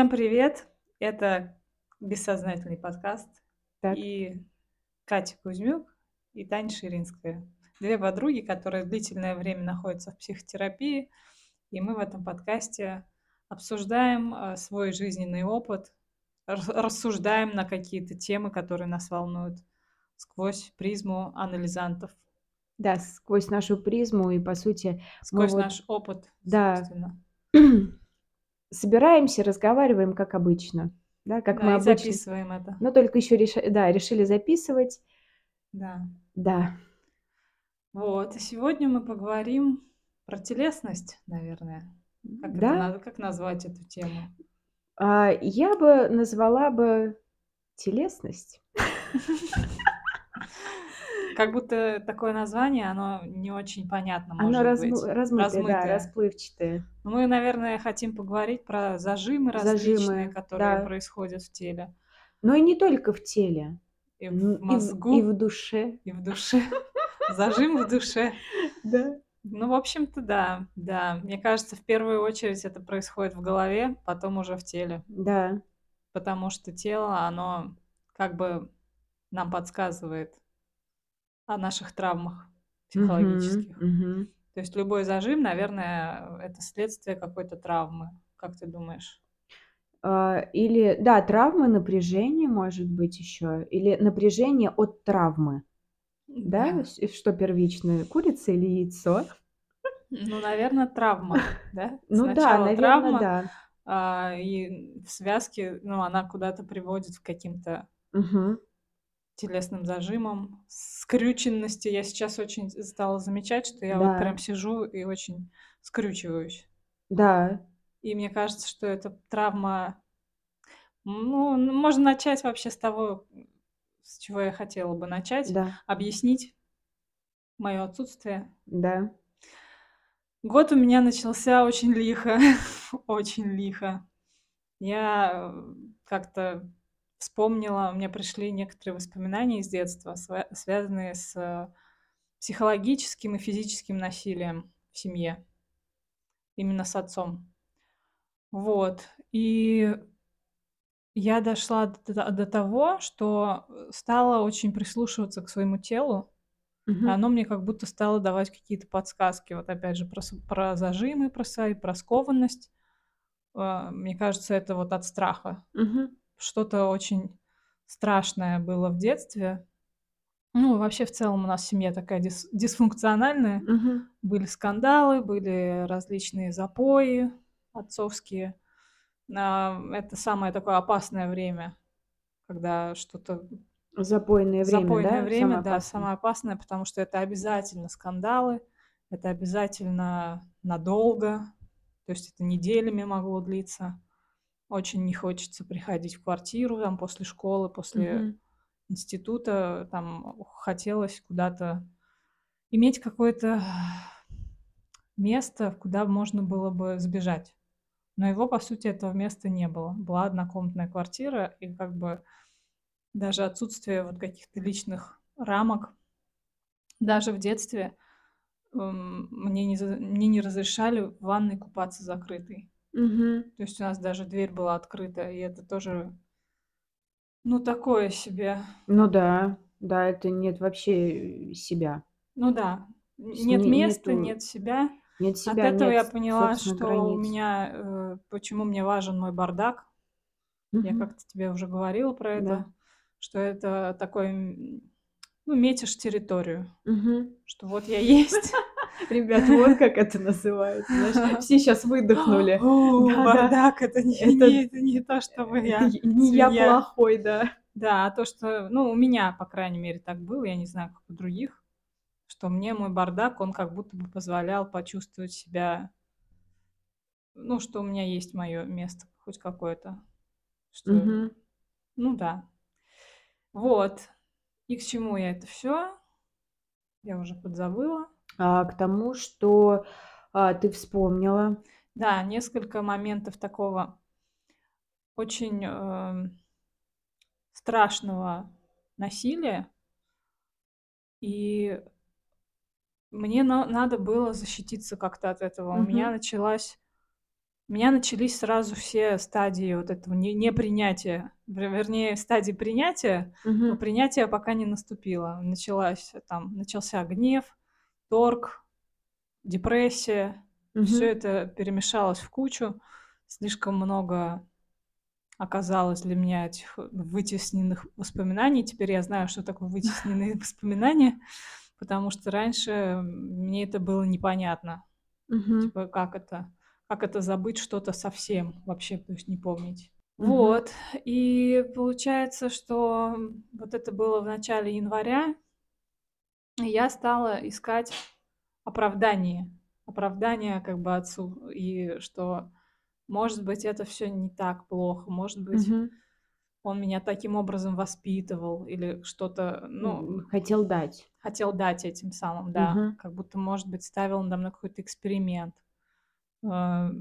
Всем привет! Это бессознательный подкаст. Так. И Катя Кузьмюк и Таня Ширинская. Две подруги, которые длительное время находятся в психотерапии. И мы в этом подкасте обсуждаем э, свой жизненный опыт, рас- рассуждаем на какие-то темы, которые нас волнуют сквозь призму анализантов, Да, сквозь нашу призму и, по сути, сквозь вот, наш опыт, да, собственно. собираемся, разговариваем, как обычно, да, как мы Да, и обычно, записываем это. но только еще реша- да, решили записывать, Да. да. Вот, и сегодня мы поговорим про телесность, наверное. Как, это, Да, на- как назвать эту тему? А, я бы назвала бы телесность. Как будто такое название, оно не очень понятно Оно может размы- быть. размытое, да, Размытое. расплывчатое. Но Мы, наверное, хотим поговорить про зажимы различные, Зажимы, которые да. происходят в теле. Но и не только в теле, И в и в, мозгу, и в душе. и в душе. Зажим в душе. Да. Ну, в общем-то, да, да. Мне кажется, в первую очередь это происходит в голове, потом уже в теле. Да. Потому что тело, оно как бы нам подсказывает о наших травмах психологических. мгм. То есть любой зажим, наверное, это следствие какой-то травмы. Как ты думаешь? А, Или, да, травмы, напряжение может быть еще. Или напряжение от травмы. Да, Да. Что первичное, курица или яйцо? Ну, наверное, травма, да? Ну да, Сначала наверное, травма, да. а, и в связке, ну, она куда-то приводит к каким-то Мгм. Телесным зажимам, скрюченности. Я сейчас очень стала замечать, что я вот Да, прям сижу и очень скрючиваюсь. да. И мне кажется, что это травма... Ну, можно начать вообще с того, с чего я хотела бы начать. Да, Объяснить мое отсутствие. да. Год у меня начался очень лихо. Очень лихо. Я э, как-то вспомнила, у меня пришли некоторые воспоминания из детства, связанные с э, психологическим и физическим насилием в семье, именно с отцом. Вот. И я дошла до, до того, что э, стала очень прислушиваться к своему телу, Мгм. оно мне как будто стало давать какие-то подсказки. Вот опять же про, про зажимы, про свои, про скованность. А, Мне кажется, это вот от страха. Мгм. Что-то очень страшное было в детстве. Ну, вообще в целом у нас семья такая дис- дисфункциональная. Мгм. Были скандалы, были различные запои отцовские. А, Это самое такое опасное время, когда что-то Запойное время, запойное да, время, самое да, опасное. самое опасное, потому что это обязательно скандалы, это обязательно надолго, то есть это неделями могло длиться. Очень не хочется приходить в квартиру там после школы, после Мгм. института, там хотелось куда-то иметь какое-то место, куда можно было бы сбежать. Но его, по сути, этого места не было. Была однокомнатная квартира, и как бы даже отсутствие вот каких-то личных рамок, даже в детстве м, мне не, мне не разрешали в ванной купаться закрытой. Мгм. То есть у нас даже дверь была открыта, и это тоже, ну, такое себе. Ну да, да, это нет вообще э, себя. Ну да, То н- есть нет не- места, нету, нет себя. нет От себя, этого я нет поняла, собственных что у границ. меня, э, почему мне важен мой бардак. Я Мгм. как-то тебе уже говорила про это, Да. что это такой, м, ну, метишь территорию, Мгм. что вот я есть. Ребят, вот как это называется. Знаешь, все сейчас выдохнули. О, Да, да. Бардак, это не, Это- не- это не то, чтобы Это я не я плохой, да. Да, а то, что, ну, у меня, по крайней мере, так было, я не знаю, как у других, что мне мой бардак, он как будто бы позволял почувствовать себя, ну, что у меня есть мое место хоть какое-то. Что, Мгм. ну да. Вот. И к чему я это все? Я уже подзабыла. А, к тому, что а, ты вспомнила. Да, несколько моментов такого очень эм, страшного насилия. И мне на- надо было защититься как-то от этого. У меня началась у меня начались сразу все стадии вот этого не непринятия, вер вернее, стадии принятия, но Мгм. принятие пока не наступило. Началась там начался гнев, торг, депрессия. Всё Мгм. это перемешалось в кучу. Слишком много оказалось для меня этих вытесненных воспоминаний. Теперь я знаю, что такое вытесненные воспоминания, потому что раньше мне это было непонятно. Мгм. Типа, как это как это забыть что-то совсем, вообще, то есть не помнить. Мгм. Вот, и получается, что вот это было в начале января. Я стала искать оправдание. Оправдание как бы отцу. И что, может быть, это всё не так плохо, может быть, Мгм. он меня таким образом воспитывал или что-то, М, ну, хотел дать. хотел дать этим самым, да. Мгм. Как будто, может быть, ставил надо мной какой-то эксперимент. А,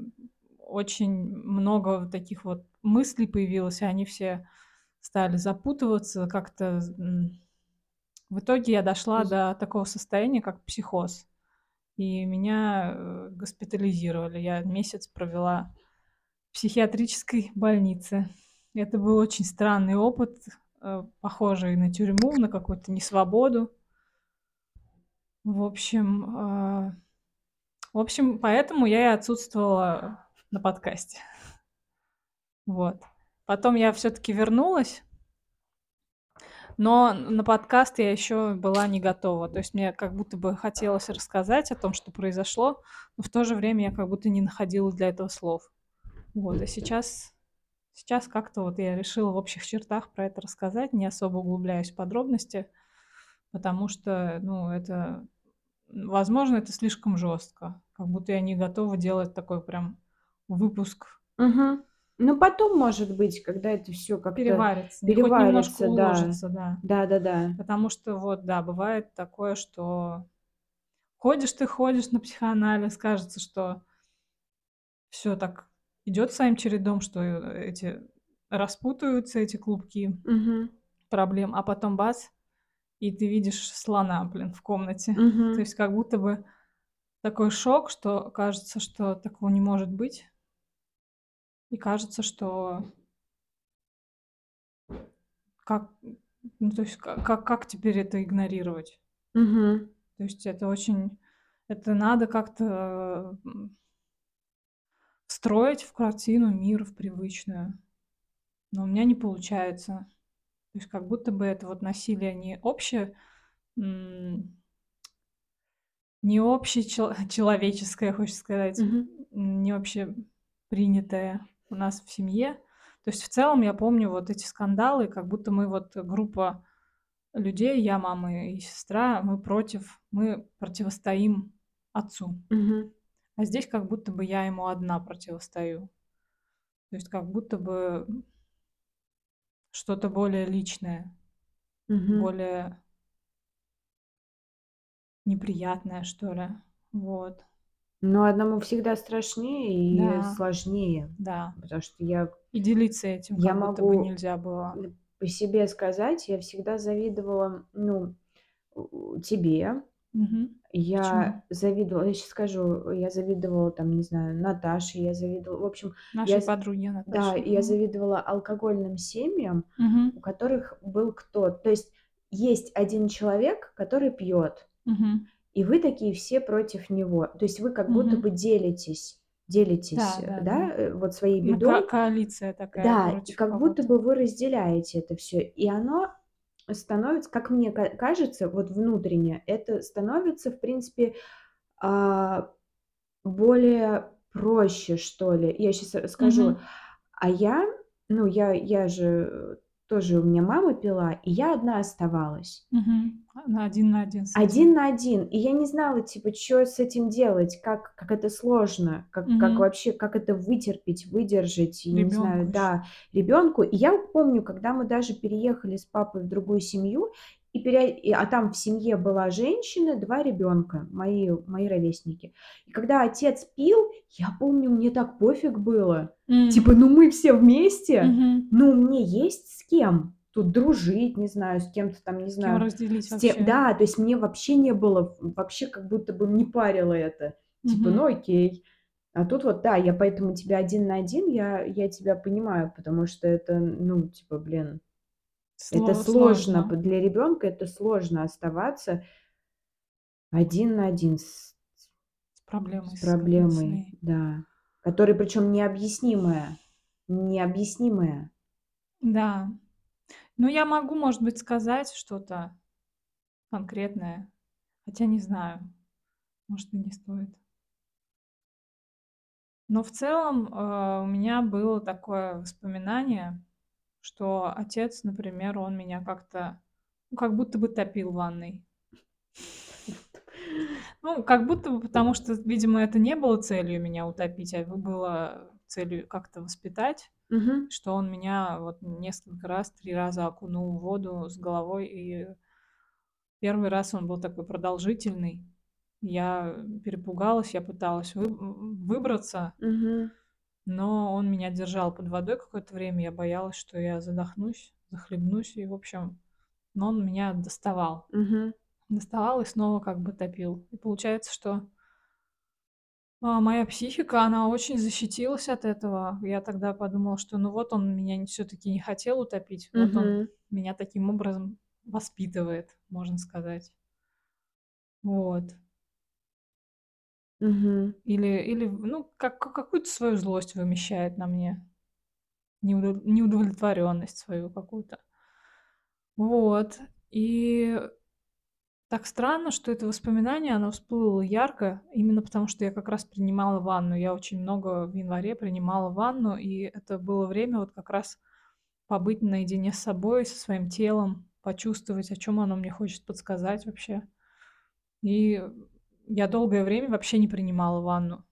очень много вот таких вот мыслей появилось, и они все стали запутываться как-то, м. В итоге я дошла до такого состояния, как психоз, и меня, э, госпитализировали. Я месяц провела в психиатрической больнице. Это был очень странный опыт, э, похожий на тюрьму, на какую-то несвободу. В общем, а, в общем, поэтому я и отсутствовала на подкасте. Вот. Потом я всё-таки вернулась но на подкаст я ещё была не готова. То есть мне как будто бы хотелось рассказать о том, что произошло, но в то же время я как будто не находила для этого слов. Вот, и сейчас сейчас как-то вот я решила в общих чертах про это рассказать, не особо углубляясь в подробности, потому что, ну, это, возможно, это слишком жёстко. Как будто я не готова делать такой прям выпуск. Мгм. Ну, потом, может быть, когда это всё как-то Переварится, не хоть немножко переварится, да. уложится, да. Да-да-да. Потому что вот, да, бывает такое, что ходишь ты, ходишь на психоанализ, кажется, что всё так идёт своим чередом, что, э, эти распутаются эти клубки Мгм. проблем, а потом бац, и ты видишь слона, блин, в комнате. То Мгм. есть как будто бы такой шок, что кажется, что такого не может быть. И кажется, что как, ну, то есть ка как как теперь это игнорировать? Мгм. То есть это очень это надо как-то, встроить в картину мира, в привычную. Но у меня не получается. То есть как будто бы это вот насилие не обще м не общечело человеческое, хочется сказать, Мгм. не общепринятое у нас в семье. То есть в целом я помню вот эти скандалы, как будто мы вот группа людей, я, мама и сестра, мы против мы противостоим отцу. Мгм. А здесь как будто бы я ему одна противостою. То есть как будто бы что-то более личное, Мгм. более неприятное, что ли. Вот. Но одному всегда страшнее и Да. сложнее, Да. потому что я И делиться этим я как будто бы могу, нельзя было. по себе сказать, я всегда завидовала, ну, тебе. Мгм. Я Почему? завидовала, я щас скажу, я завидовала там, не знаю, Наташе, я завидовала, в общем, я Нашей з подруге да, Наташе. я завидовала алкогольным семьям, Мгм. у которых был кто то есть есть 1 человек, который пьёт, Мгм. И вы такие все против него. То есть вы как будто бы делитесь делитесь, Да, э, да, да, да. э, вот своей ко бедой. коалиция такая Да, и как будто бы вы разделяете это всё, и оно становится, как мне ка кажется, вот внутренне, это становится, в принципе, а, более проще, что ли. Я щас расскажу. Мгм. А я, ну, я я же тоже, у меня мама пила, и я одна оставалась. Мгм. На один на один Один на один. И я не знала, типа, чё с этим делать, как как это сложно, как как Мгм. вообще, как это вытерпеть, выдержать, я не знаю, да, ребёнку. И я помню, когда мы даже переехали с папой в другую семью, и перио и, а там в семье была женщина, 2 ребёнка, мои мои ровесники. И когда отец пил, я помню, мне так пофиг было. Типа, М. ну, мы все вместе, Мгм. ну, мне есть с кем тут дружить, не знаю, с кем-то там, не С кем знаю, разделить с те вообще. да, то есть мне вообще не было, вообще как будто бы не парило это. Типа, ну, окей. А тут вот, да, я поэтому тебя один на один, я я тебя понимаю, потому что это, ну, типа, блин, это Сло сложно, сложно. для ребёнка это сложно оставаться один на один с С с проблемой с проблемой, своей. да, которая, причём, необъяснимая необъяснимая. Да. Ну, я могу, может быть, сказать что-то конкретное, хотя не знаю, может, и не стоит. Но в целом, э, у меня было такое воспоминание, что отец, например, он меня как-то, ну, как будто бы топил в ванной. Ну, как будто бы, потому что, видимо, это не было целью меня утопить, а было целью как-то воспитать, Мгм. что он меня вот несколько раз, 3 раза окунул в воду с головой. И 1 раз он был такой продолжительный. Я перепугалась, я пыталась вы выбраться Мгм. Но он меня держал под водой какое-то время. Я боялась, что я задохнусь, захлебнусь. И, в общем, но он меня доставал. Мгм. Доставал и снова как бы топил. И получается, что а, моя психика, она очень защитилась от этого. Я тогда подумала, что, ну, вот он меня н всё-таки не хотел утопить, вот он меня таким образом воспитывает, можно сказать. Вот. Мгм. Или или, ну, как какую-то свою злость вымещает на мне. Неудов неудовлетворённость свою какую-то. Вот. И так странно, что это воспоминание, оно всплыло ярко именно потому, что я как раз принимала ванну. Я очень много в январе принимала ванну, и это было время вот как раз побыть наедине с собой, со своим телом, почувствовать, о чём оно мне хочет подсказать вообще. И я долгое время вообще не принимала ванну.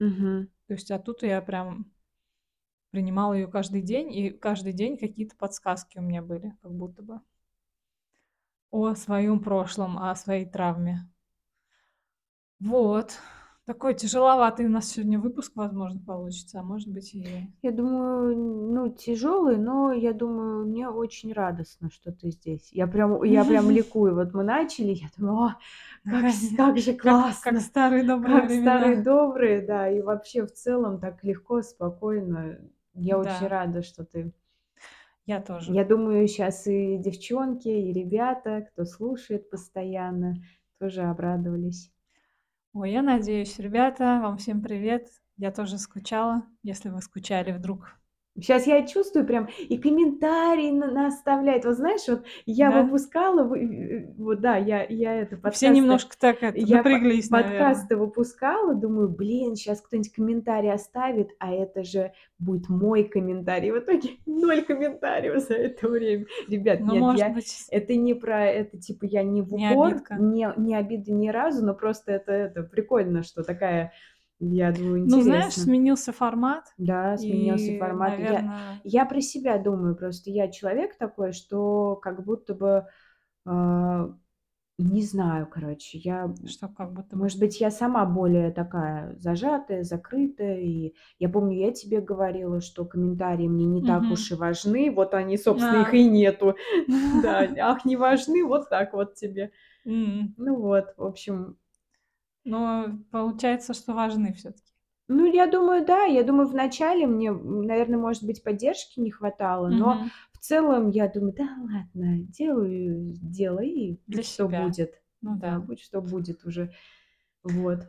Мгм. То есть, а тут я прям принимала её каждый день, и каждый день какие-то подсказки у меня были, как будто бы. О своём прошлом, о своей травме. Вот. Такой тяжеловатый у нас сегодня выпуск, возможно, получится, а может быть и Я думаю, ну, тяжёлый, но я думаю, мне очень радостно, что ты здесь. Я прям я прям ликую. Вот мы начали, я думаю: "О, как как же как как классно, старые добрые как в старые времена. добрые". Да, и вообще в целом так легко, спокойно. Я очень Да. рада, что ты Я тоже. Я думаю, щас и девчонки, и ребята, кто слушает постоянно, тоже обрадовались. Ой, я надеюсь. Ребята, вам всем привет. Я тоже скучала, если вы скучали вдруг. Щас я чувствую прям, и комментарии на наоставляют. Вот знаешь, вот я Да? выпускала, вы э, вот да, я я это Все подкасты немножко так это я по напряглись, наверно. подкасты выпускала, думаю: "Блин, щас кто-нибудь комментарий оставит, а это же будет мой комментарий". В итоге 0 комментариев за это время. Ребят, Ну, нет, может я быть, это не про это, типа, я не в Не укор, обидка. не не обиды ни разу, но просто это это прикольно, что такая, я думаю, Ну, знаешь, интересно. сменился формат, Да, сменился и, формат. Я наверно я про себя думаю, просто я человек такой, что как будто бы, а, не знаю, короче, я, Что как будто бы? может быть, я сама более такая зажатая, закрытая. И я помню, я тебе говорила, что комментарии мне не так уж и важны. Вот они, собственно, их и нету. Да, ах, не важны, вот так вот тебе. Ну вот, в общем Но получается, что важны всё-таки. Ну, я думаю, да. Я думаю, вначале мне, м, наверно, может быть, поддержки не хватало, но Мгм. в целом я думаю: "Да ладно, делаю дело, и Для что себя. будет". Ну Да, да. будь что будет уже. Вот.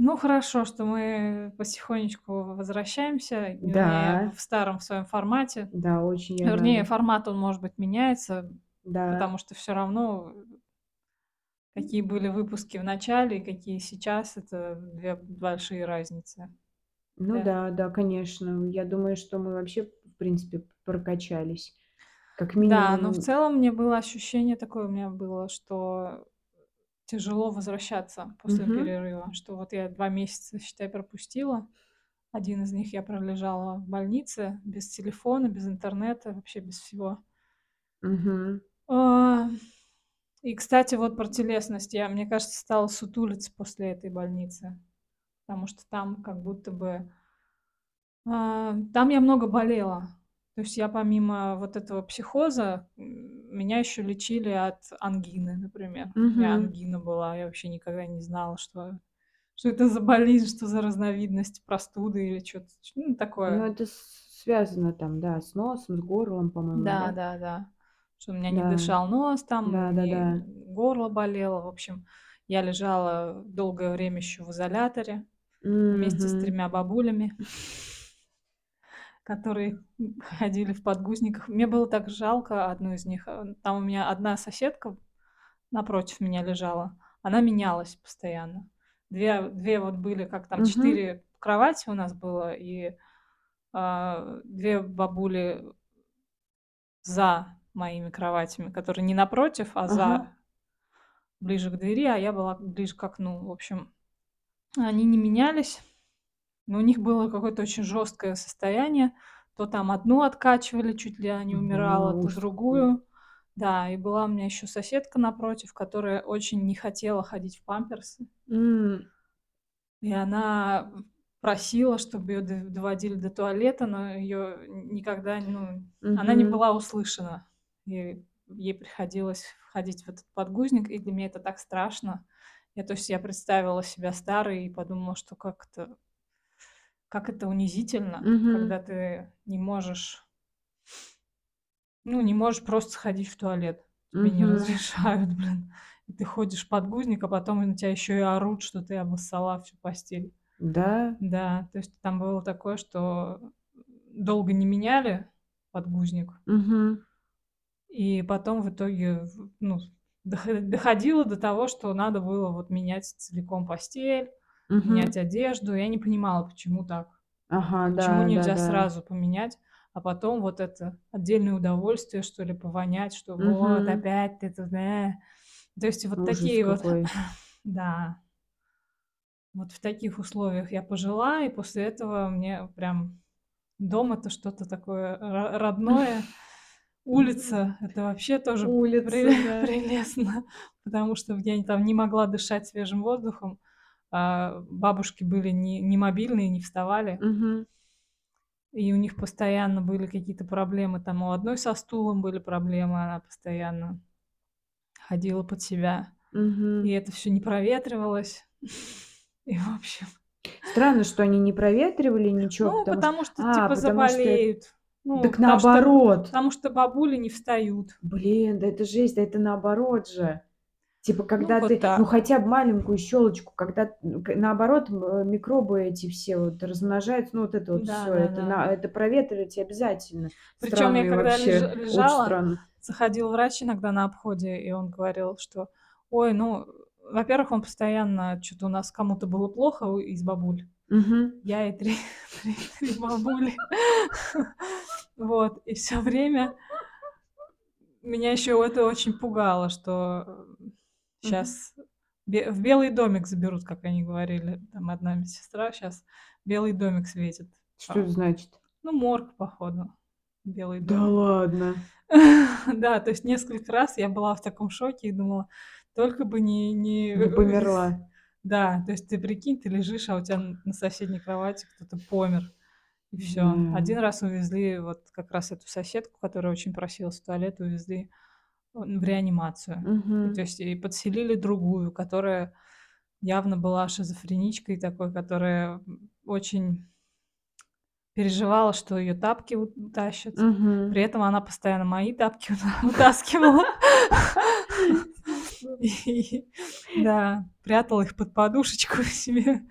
Ну, хорошо, что мы потихонечку возвращаемся, Да. в старом своем формате. Да, очень Вернее, рада. формат, он, может быть, меняется, Да. потому что всё равно какие были выпуски в начале и какие сейчас- это 2 большие разницы. Ну Да. да, да, конечно. Я думаю, что мы вообще, в принципе, прокачались. Как Да, но в минимум целом мне было ощущение такое у меня было, что тяжело возвращаться после Мгм. перерыва. Что вот я 2 месяца, считай, пропустила. 1 из них я пролежала в больнице без телефона, без интернета, вообще без всего. А, и, кстати, вот про телесность. Я, мне кажется, стала сутулиться после этой больницы, потому что там как будто бы а, там я много болела. То есть я помимо вот этого психоза, меня ещё лечили от ангины, например. У меня ангина была, я вообще никогда не знала, что что это за болезнь, что за разновидность простуды или чё-то, ну, Ну, такое. это с связано там, да, с носом, с горлом, по-моему, Да, да? да, да. Что у меня не Да. дышал нос там, не Да-да-да. горло болело. В общем, я лежала долгое время ещё в изоляторе вместе с. 3 бабулями, которые, ходили в подгузниках. Мне было так жалко одну из них. Э, там у меня одна соседка напротив меня лежала, она менялась постоянно. Две две вот были, как там, Мгм. 4 кровати у нас было, и, а, 2 бабули за моими кроватями, которые не напротив, а Ага. за, ближе к двери, а я была ближе к окну. В общем, они не менялись, но у них было какое-то очень жёсткое состояние. То там одну откачивали, чуть ли не Ага, умирала, то другую. Да, и была у меня ещё соседка напротив, которая очень не хотела ходить в памперсы. М. И она, просила, чтобы д доводили до туалета, но её никогда, ну, она не была услышана. И ей приходилось ходить в этот подгузник, и для меня это так страшно. Я, то есть, я представила себя старой и подумала, что как это как это унизительно, Мгм. когда ты не можешь ну, не можешь просто сходить в туалет. Тебе не Мгм. разрешают, блин. И ты ходишь подгузник, а потом на тя ещё и орут, что ты обоссала всю постель. Да? Да, то есть там было такое, что, долго не меняли подгузник. Мгм. И потом в итоге, ну, дохо доходило до того, что надо было вот менять целиком постель, менять Мгм. одежду. Я не понимала, почему так. Ага, Почему да, нельзя да-да. сразу поменять, а потом вот это отдельное удовольствие, что ли, повонять, что вот Мгм. опять ты тут, э. То есть вот Ужас такие вот, какой. да. Вот в таких условиях я пожила, и после этого мне прям дом- это что-то такое ро родное. Улица- это вообще тоже Улица, преле да. прелестно, потому что я там не могла дышать свежим воздухом, а бабушки были не не мобильные, не вставали. Мгм. И у них постоянно были какие-то проблемы. Там у одной со стулом были проблемы, она постоянно ходила под себя. И Мгм. это всё не проветривалось. И, в общем Странно, что они не проветривали ничего, Ну, потому что потому что, А, типа, потому что заболеют. Ну, дак потому что наоборот. потому что бабули не встают. Блин, да это жесть, да это наоборот же. Типа, Ну, когда вот ты, ну, так хотя бы маленькую щёлочку, когда, к наоборот, м микробы эти все вот размножаются, ну, вот это вот всё, это Да-да-да. на это проветривать обязательно. Причём я Странные когда вообще, очень лежала, странно. заходил врач иногда на обходе, и он говорил, что: "Ой, ну, во-первых, он постоянно чё-то у нас кому-то было плохо у из бабуль. Мгм. Я и 3 3 3 бабули". Вот, и всё время меня ещё это очень пугало, что, э, щас бе в белый домик заберут, как они говорили. Там одна медсестра: "Щас белый домик светит". Что это значит? ну, морг, походу, белый Да домик. ладно? Да, то есть несколько раз я была в таком шоке и думала: только бы не не, э, померла. Да, то есть ты прикинь, ты лежишь, а у н на соседней кровати кто-то помер, и всё. Один Да. раз увезли вот как раз эту соседку, которая очень просилась в туалет, увезли он в реанимацию. И то есть и подселили другую, которая явно была шизофреничкой такой, которая, м, очень переживала, что её тапки у утащат. При Мгм. этом она постоянно мои тапки ута утаскивала. Да, прятала их под подушечку себе.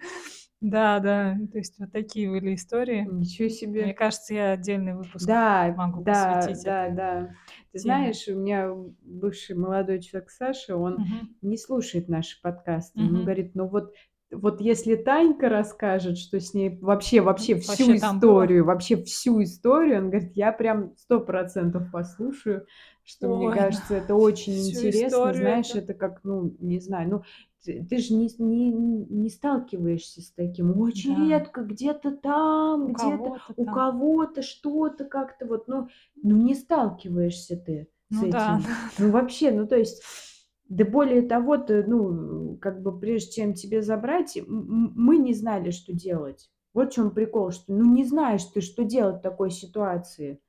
Да-да, то есть вот такие были истории. Ничего Мне себе. кажется, я отдельный выпуск Да, могу да, посвятить да, этой да. Ты знаешь, у меня бывший молодой человек Саша, он Мгм. не слушает наши подкасты. Он Мгм. говорит: "Ну вот вот если Танька расскажет, что с ней вообще вообще всю вообще было? историю, вообще всю историю, он говорит, я прям 100 % послушаю". Что мне Ой, да, кажется, это очень интересно. Знаешь, это это как, ну, не знаю, ну, ты ты ж не не не сталкиваешься с таким. Очень Да. редко, где-то там, где-то у кого-то что-то как-то вот, ну ну, не сталкиваешься ты с Ну да, этим. Ну, да-да. вообще, ну, то есть, да более того, ты, ну, как бы прежде чем тебе забрать, мы не знали, что делать. Вот в чём прикол, что, ну, не знаешь ты, что делать в такой ситуации.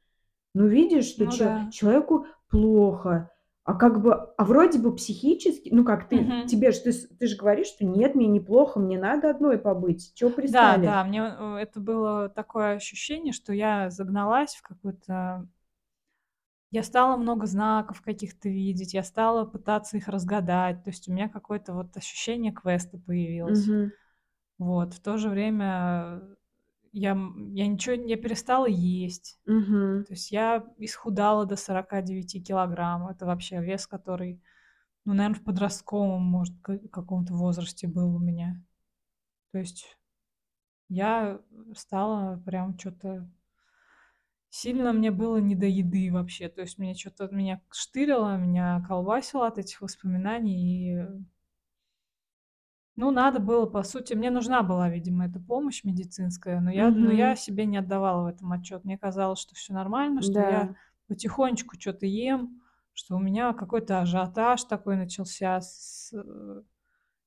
Ну, видишь, что Ну че да. человеку плохо, А как бы, а вроде бы психически, ну как ты, Мгм. тебе ж ты ты же говоришь, что нет, мне неплохо, мне надо одной побыть. Да, пристали? да, мне, э, это было такое ощущение, что я загналась в какую-то Я стала много знаков каких-то видеть, я стала пытаться их разгадать. То есть у меня какое-то вот ощущение квеста появилось. Мгм. Вот. В то же время я, я ничего я перестала есть. Мгм. То есть я исхудала до 49 килограмм. Это вообще вес, который, ну, наверно, в подростковом, может, ка каком-то возрасте был у меня. То есть я стала прям чё-то Сильно мне было не до еды вообще. То есть мне чё-то меня штырило, меня колбасило от этих воспоминаний. И ну, надо было, по сути, мне нужна была, видимо, эта помощь медицинская, но я но я Мгм. себе не отдавала в этом отчёт. Мне казалось, что всё нормально, что я Да. потихонечку чё-то ем, что у меня какой-то ажиотаж такой начался с, э,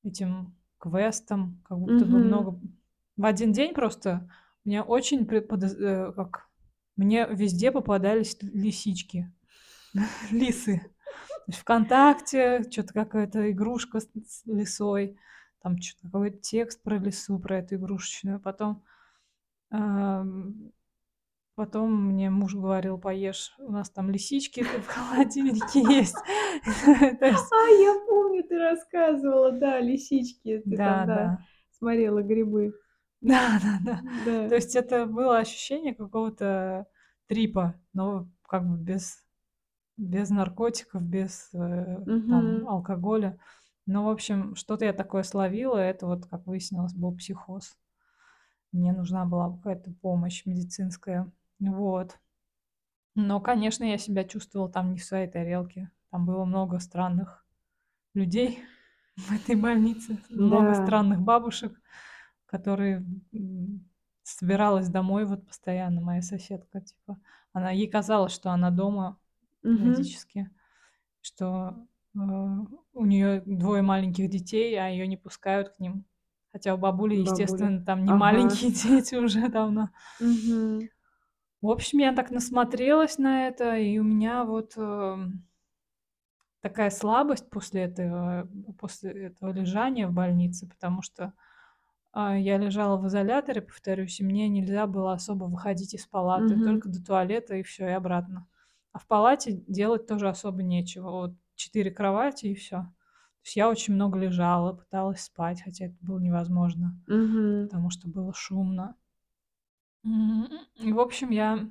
этим квестом, как будто бы Мгм. много В один день просто мне очень при подоз э, как мне везде попадались л лисички, лисы. То есть "ВКонтакте" чё-то какая-то игрушка с с лисой, там чё-то какой-то текст про лису, про эту игрушечную. Потом, ам, потом мне муж говорил: "Поешь, у нас там лисички в холодильнике есть". То А, я помню, ты рассказывала, да, лисички, Да, да, да. смотрела грибы. Да-да-да. То Да. есть это было ощущение какого-то трипа, но как бы без без наркотиков, без, э, там алкоголя. Ну, в общем, что-то я такое словила. Это вот, как выяснилось, был психоз. Мне нужна была какая-то помощь медицинская. Вот. Но, конечно, я себя чувствовала там не в своей тарелке. Там было много странных людей в этой больнице, много Да. странных бабушек, которые, собиралась домой вот постоянно моя соседка, типа. Она ей казалось, что она дома Мгм. периодически, что, у неё 2 маленьких детей, а её не пускают к ним. Хотя у бабули, Бабуля. естественно, там не Ага. маленькие дети уже давно. Мгм. В общем, я так насмотрелась на это, и у меня вот, эм такая слабость после этого после этого лежания в больнице, потому что, а, я лежала в изоляторе, повторюсь, и мне нельзя было особо выходить из палаты, Мгм. только до туалета и всё, и обратно. А в палате делать тоже особо нечего. Вот 4 кровати и всё. То есть я очень много лежала, пыталась спать, хотя это было невозможно, Мгм. потому что было шумно. И, в общем, я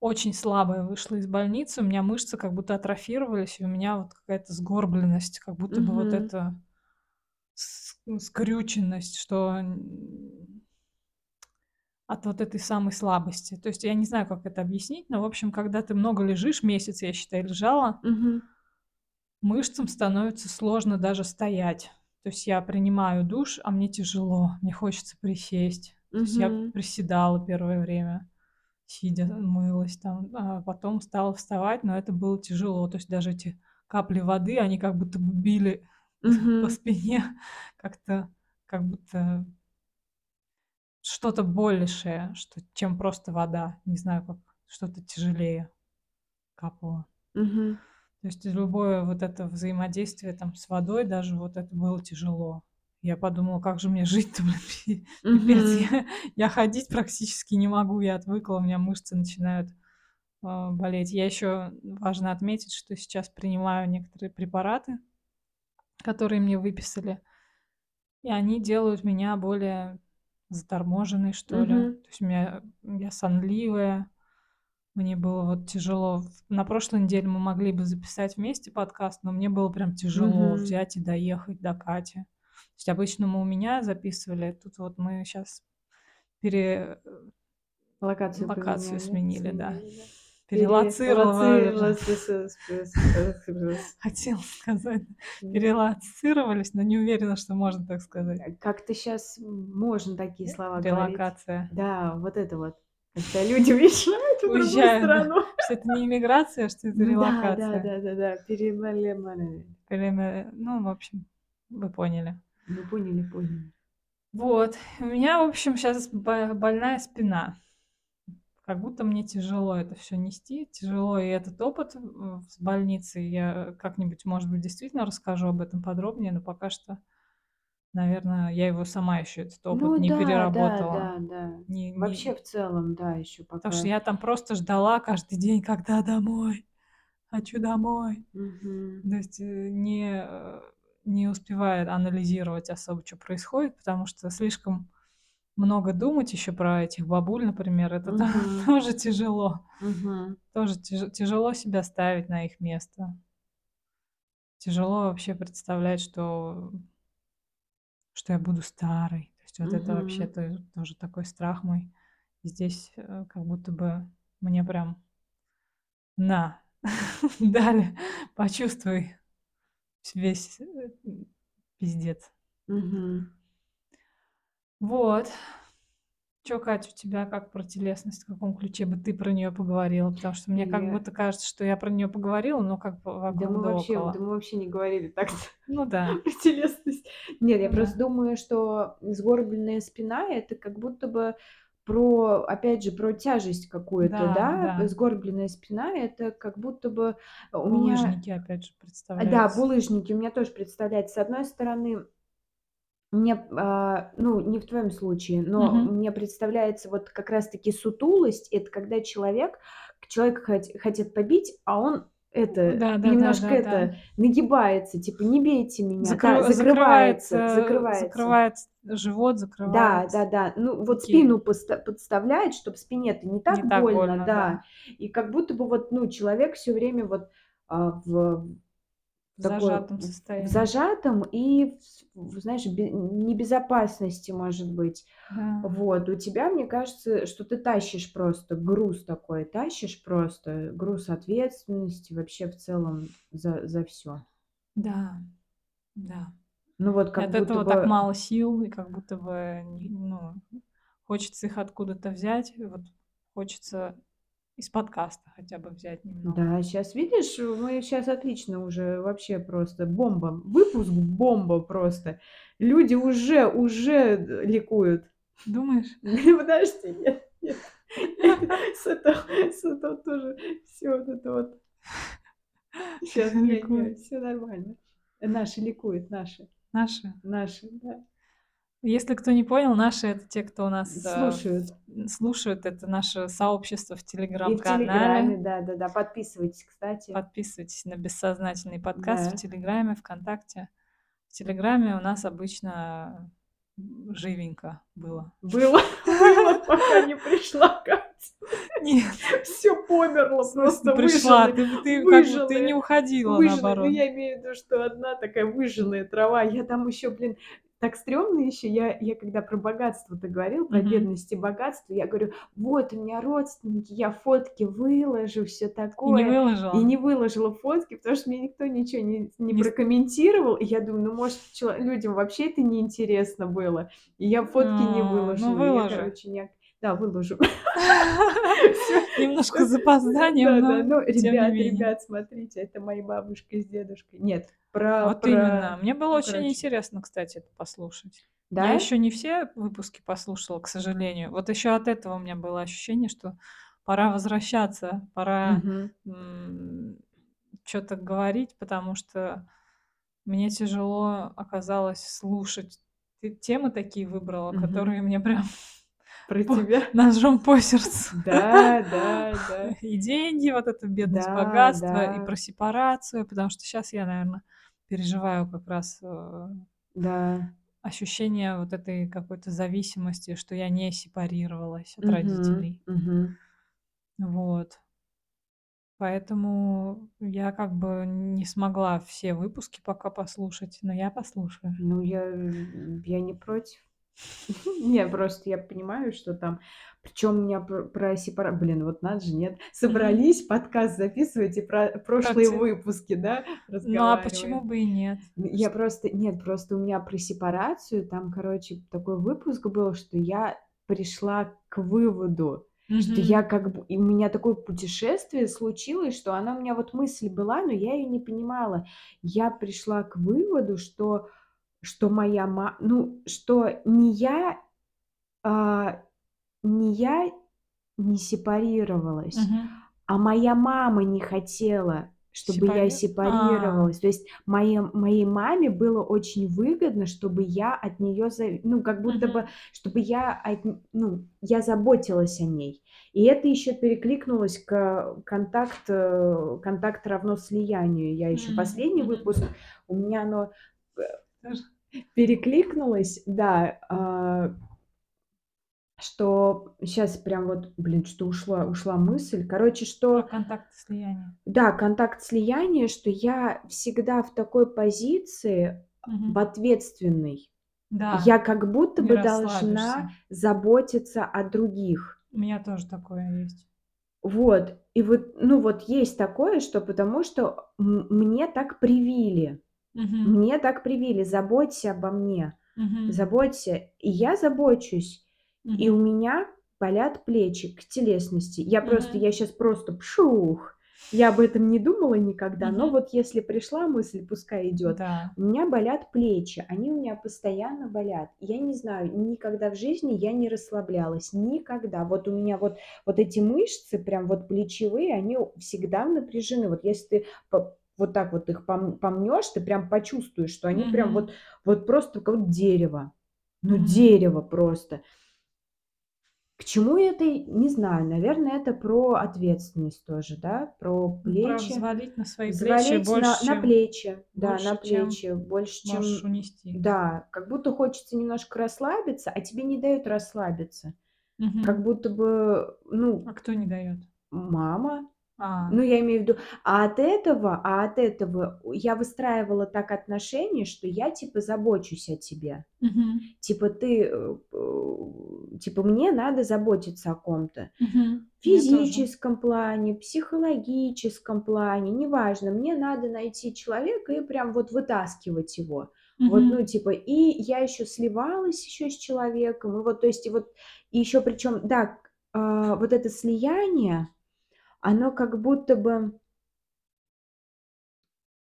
очень слабая вышла из больницы. У меня мышцы как будто атрофировались, и у меня вот какая-то сгорбленность, как будто бы вот эта скрюченность, что от вот этой самой слабости. То есть я не знаю, как это объяснить, но, в общем, когда ты много лежишь, месяц я, считай, лежала Мгм. мышцам становится сложно даже стоять. То есть я принимаю душ, а мне тяжело, мне хочется присесть. То есть я приседала первое время, сидя мылась там, а потом стала вставать, но это было тяжело. То есть даже эти капли воды, они как будто бы били по Мгм. спине, как-то, как будто что-то большее, что чем просто вода. Не знаю, как что-то тяжелее капало. Мгм. То есть любое вот это взаимодействие там с водой, даже вот это было тяжело. Я подумала: "Как же мне жить-то, блин, Мгм. я я ходить практически не могу, я отвыкла, у меня мышцы начинают, а, болеть". Я ещё важно отметить, что сейчас принимаю некоторые препараты, которые мне выписали. И они делают меня более заторможенной, что ли. Мгм. То есть у меня я сонливая. Мне было вот тяжело. На прошлой неделе мы могли бы записать вместе подкаст, но мне было прям тяжело Мгм. взять и доехать до Кати. То есть обычно мы у меня записывали, тут вот мы щас пере Локацию локацию поменяли, сменили, да. сменили, да. Перелоцировали. Хотела сказать, Да. перелоцировались, но не уверена, что можно так сказать. Э, как-то щас можно такие слова говорить. Релокация. Да, вот это вот, когда люди уезжают в другую Уезжают, да. страну. Что это не иммиграция, что это Да, да, релокация. да, да, да. Время, ну, в общем, вы поняли. Мы поняли, поняли. Вот. У меня, в общем, бо больная спина. Как будто мне тяжело это всё нести, тяжело и этот опыт, с больницей. Я как-нибудь, может быть, действительно расскажу об этом подробнее, но пока что, наверно, я его сама ещё, этот опыт, Ну не да, да, переработала. да, да. Не Вообще, не в целом, да, ещё Потому что пока я там просто ждала каждый день: "Когда домой? Хочу домой". Мгм. То есть, э, не, э, не успевая анализировать особо, чё происходит, потому что слишком много думать ещё про этих бабуль, например. Это то Мгм. тоже тяжело. Мгм. Тоже тяж тяжело себя ставить на их место. Тяжело вообще представлять, что что я буду старой. То есть вот это вообще Мгм. то тоже такой страх мой. Здесь, э, как будто бы мне прям на, дали, почувствуй вс весь, э, пиздец. Мгм. Вот. Чё, Кать, у тебя как про телесность? В каком ключе бы ты про неё поговорила? Потому что мне как Я будто кажется, что я про неё поговорила, но как бы Да вокруг мы да вообще да около. мы вообще не говорили так-то Ну да. про телесность. Нет, я Ну просто да. думаю, что сгорбленная спина- это как будто бы про, опять же, про тяжесть какую-то, Да, да. да. Сгорбленная спина- это как будто бы у меня Булыжники опять же Да, представляются. булыжники у меня тоже представляется. С одной стороны, мне, а, ну, не в твоём случае, но Мгм. мне представляется вот как раз таки сутулость- это когда человек человека хот хотят побить, а он это, Да да да немножко да да. это, нагибается, типа: "Не бейте меня". Да, Закры закрывается закрывается закрывается. закрывает живот, закрывает Да, да-да. Ну, вот такие спину подста подставляет, чтоб спине-то не Не так так больно, больно, да. да. И как будто бы вот, ну, человек всё время вот, а, в В такой зажатом в состоянии. зажатом и в знаешь, бе небезопасности, может быть. Да. Вот. У тебя, мне кажется, что ты тащишь просто груз такой, тащишь просто груз ответственности вообще в целом за за всё. Да, да. Ну вот как от будто этого так бы мало сил, и как будто бы ну, хочется их откуда-то взять. Вот хочется из подкаста хотя бы взять немного. Да, щас видишь, мы щас отлично уже, вообще просто бомба. Выпуск бомба просто. Люди уже уже ликуют. Думаешь? Подожди, нет, нет. С этого тоже всё вот это вот. Не, Ликуют. всё нормально. Наши ликуют, наши. Наши? Наши, да. Если кто не понял, наши- это те, кто у нас, э, Слушают. слушают. Это наше сообщество в И в "Телеграме", телеграм-канале. да-да-да. Подписывайтесь, кстати. Подписывайтесь на "Бессознательный подкаст" в Да. "Телеграме", "ВКонтакте". В "Телеграме" у нас обычно, живенько было. Было было, пока не пришла Катя. Нет. Всё В померло, просто пришла? Ты ты как бы ты не уходила, выжженные. Ну, наоборот. я имею в виду, что одна такая выжженная трава. Я там ещё, блин, так стрёмно ещё. Я я когда про богатство ты говорил, про Мгм. бедность и богатство, я говорю: "Вот у меня родственники, я фотки выложу, всё И не такое". И выложила? не выложила фотки, потому что мне никто ничего не не Не прокомментировал. И я думаю, ну, может, чело людям вообще это неинтересно было. И я фотки не А, ну, выложила. И я, выложи. короче, не Да, выложу. Немножко с запозданием, Да-да. но Ну, ребят ребят, смотрите, это мои бабушка с дедушкой. Нет, про Вот именно. Мне было ну, очень короче. интересно, кстати, это послушать. Я Да? ещё не все выпуски послушала, к сожалению. Вот ещё от этого у меня было ощущение, что пора возвращаться, пора, чё-то говорить, потому что мне тяжело оказалось слушать. Ты темы такие выбрала, которые мне прям Про по тебя? ножом по сердцу. Да, да, да. И деньги, вот эта бедность, Да, богатство, и да. про сепарацию. Потому что щас я, наверно, переживаю как раз, э, Да. ощущение вот этой какой-то зависимости, что я не сепарировалась от Мгм, родителей. мгм. Вот. Поэтому я как бы не смогла все выпуски пока послушать, но я послушаю. Ну, я я не против. Не, просто я понимаю, что там Причём у меня пр про сепара Блин, вот надо же, нет? Собрались подкаст записывать и про прошлые выпуски, да, Ну, а почему бы и нет? Я просто Нет, просто у меня про сепарацию там, короче, такой выпуск был, что я пришла к выводу, что я как бы И у меня такое путешествие случилось, что она у меня вот мысль была, но я её не понимала. Я пришла к выводу, что что моя ма ну, что не я, а, не я не сепарировалась, Мгм. а моя мама не хотела, чтобы я Сепари А. сепарировалась. То есть моей моей маме было очень выгодно, чтобы я от неё зави ну, как будто бы, Мгм. чтобы я от ну, я заботилась о ней. И это ещё перекликнулось к контакт, э, контакт равно слиянию. Я ещё М, последний выпуск, у меня оно, э, Тоже. перекликнулось, да, а что щас прям вот, блин, что ушла ушла мысль. Короче, что контакт слияния. Да, контакт слияния, что я всегда в такой позиции, в Мгм. ответственной. Да, Я как будто не бы должна заботиться о других. У меня тоже такое есть. Вот, и вот, ну, вот есть такое, что потому что мне так привили. Мгм. Мне так привили: "Заботься обо мне, Мгм. заботься". И я забочусь, и у меня болят плечи к телесности. Я просто Мгм. я щас просто пшух. Я об этом не думала никогда, но Мгм. вот если пришла мысль, пускай идёт. Да. У меня болят плечи, они у меня постоянно болят. Я не знаю, никогда в жизни я не расслаблялась, никогда. Вот у меня вот вот эти мышцы, прям вот плечевые, они всегда напряжены. Вот если ты вот так вот их пом помнёшь, ты прям почувствуешь, что они прям вот вот просто как дерево. Ну, Мгм. дерево просто. К чему это, не знаю. Наверное, это про ответственность тоже, да, про Ну, про плечи. взвалить на свои плечи Взвалить больше, на на чем плечи, да, на больше, чем плечи больше, можешь чем унести. да, как будто хочется немножко расслабиться, а тебе не дают расслабиться. Как Мгм. будто бы, ну А кто не даёт? Мама. Ну, А. я имею в виду, а от этого а от этого я выстраивала так отношения, что я типа забочусь о тебе. Мгм. Типа ты, э, типа мне надо заботиться о ком-то. Тоже. физическом плане, психологическом плане, неважно. Мне надо найти человека и прям вот вытаскивать его. Вот, ну, типа, и я ещё сливалась ещё с человеком. И вот, то есть, и вот, и ещё причём, да, а, вот это слияние, оно как будто бы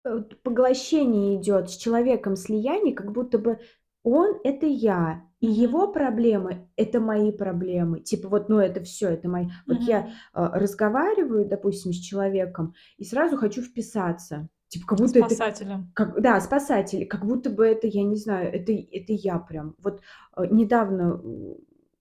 э, поглощение идёт с человеком слияние, как будто бы он- это я, и его проблемы- это мои проблемы. Типа вот, ну, это всё, это мои. Вот я, Мгм. а, разговариваю, допустим, с человеком и сразу хочу вписаться. Типа как будто это Спасателем. как да, спасатель, как будто бы это, я не знаю, это это я прям. Вот, э, недавно,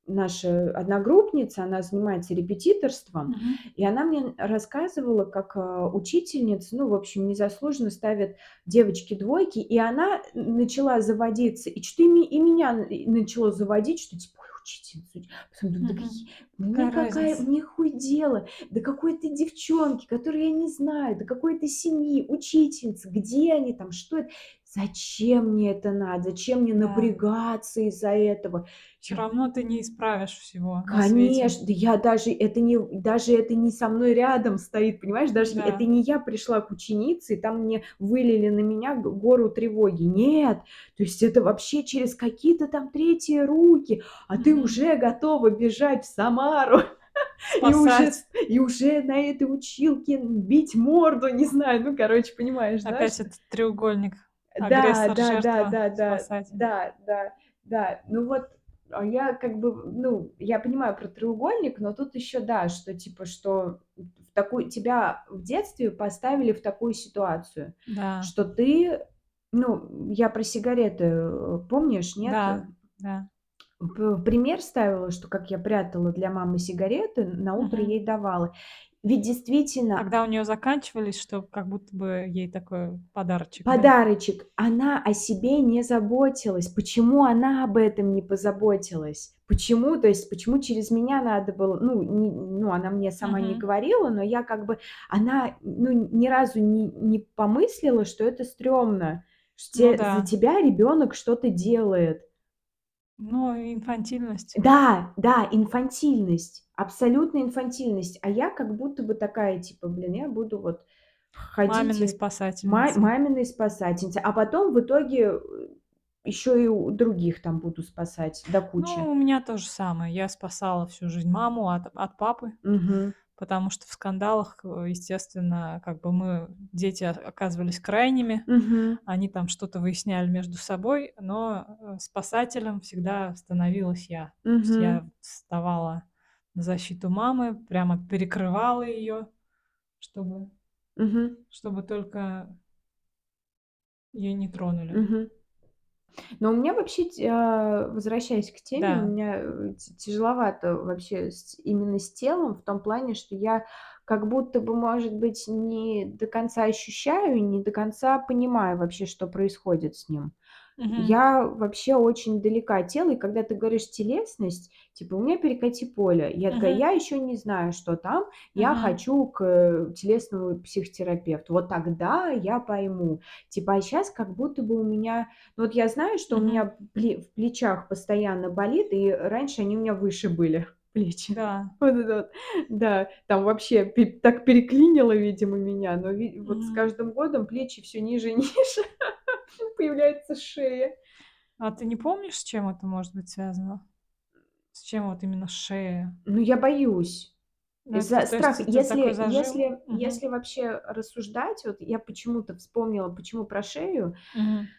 наша одногруппница, она занимается репетиторством, Мгм. и она мне рассказывала, как, а, учительница, ну, в общем, незаслуженно ставит девочке двойки, и она начала заводиться, и чё-то и и меня начало заводить, что типа: "Ой, учительница". Потом думаю: "Да какие мне Какая мне хуй дело до какой-то девчонки, которую я не знаю, до какой-то семьи, учительницы, где они там, что это? Зачем мне это надо? Зачем мне Да. напрягаться из-за этого?" Всё Я равно ты не исправишь всего. Конечно, да я даже это не даже это не со мной рядом стоит, понимаешь? Даже это Да. не я пришла к ученице, и там мне вылили на меня гору тревоги. Нет, то есть это вообще через какие-то там третьи руки, а ты Мгм. уже готова бежать в Самару и уже и уже на этой училке бить морду, не знаю. Ну, короче, понимаешь, да, Опять этот треугольник: агрессор, да, да, жертва, да, да, спасатель. да, да, да. Ну вот, а я как бы, ну, я понимаю про треугольник, но тут ещё, да, что типа, что в такую тебя в детстве поставили в такую ситуацию, Да. что ты, ну, я про сигареты, э, помнишь, нет? Да, да. Пример ставила, что как я прятала для мамы сигареты, на утро Мгм. ей давала. Ведь действительно Когда у неё заканчивались, что как будто бы ей такой подарочек, да? Подарочек. Она о себе не заботилась. Почему она об этом не позаботилась? Почему, то есть почему через меня надо было, ну, не ну, она мне сама не Мгм. говорила, но я как бы она, ну, ни разу не не помыслила, что это стрёмно, что Ну те за да. тебя ребёнок что-то делает. Ну, инфантильность. Да, да, инфантильность, абсолютная инфантильность. А я как будто бы такая, типа, блин, я буду вот ходить Маминой и ма спасательницей. маминой спасательницей, а потом в итоге, э, ещё и у других там буду спасать до кучи. Ну, у меня то же самое. Я спасала всю жизнь маму от от папы, Мгм. потому что в скандалах, э, естественно, как бы мы, дети, оказывались крайними. Мгм. Они там что-то выясняли между собой, но, э, спасателем всегда становилась я. То есть я вставала защиту мамы, прямо перекрывала её, чтобы Мгм. чтобы только её не тронули. Мгм. Но у меня вообще, а, возвращаясь к теме, у Да. меня, э, тяжеловато вообще именно с телом, в том плане, что я как будто бы, может быть, не до конца ощущаю, не до конца понимаю вообще, что происходит с ним. Мгм. Я вообще очень далека от тела, и когда ты говоришь телесность, типа: "У меня перекати поле". Я такая: Мгм. "Я еще не знаю, что там, я Мгм. хочу к, э, телесному психотерапевту". Вот тогда я пойму. Типа, а щас как будто бы у меня ну, вот я знаю, что у Мгм. меня пле в плечах постоянно болит, и раньше они у меня выше были, плечи. Да. Вот это вот, да, там вообще так переклинило, видимо, меня, но ви вот с каждым годом плечи всё ниже и ниже, появляется шея. А ты не помнишь, с чем это может быть связано? С чем вот именно шея? Ну, я боюсь. Ну, это то есть Если если Мгм. если вообще рассуждать, вот я почему-то вспомнила, почему про шею. Мгм.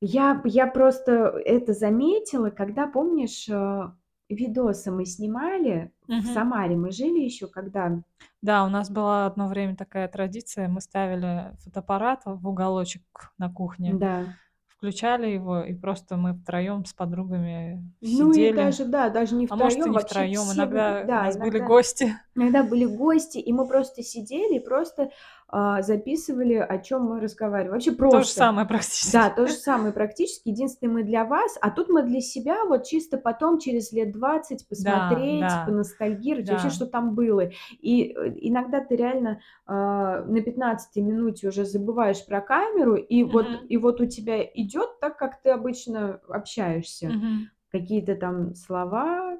Я я просто это заметила, когда, помнишь, э, видосы мы снимали в Мгм. Самаре. Мы жили еще когда Да, у нас была одно время такая традиция: мы ставили фотоаппарат в уголочек на кухне, Да. включали его, и просто мы втроём с подругами Ну и сидели. даже, да, даже не А может, и втроём, не вообще втроём, все вы иногда у да, нас были иногда гости. иногда были гости, и мы просто сидели и просто, записывали, о чём мы разговариваем. Вообще То же просто. самое Да, практически. то же самое практически. Единственное, мы для вас, а тут мы для себя, вот чисто потом, через лет 20 Да, посмотреть, да, поностальгировать, вообще, да. что там было. И, э, иногда ты реально, а, на 15 минуте уже забываешь про камеру, и вот Мгм. и вот у тебя идёт так, как ты обычно общаешься. Мгм. Какие-то там слова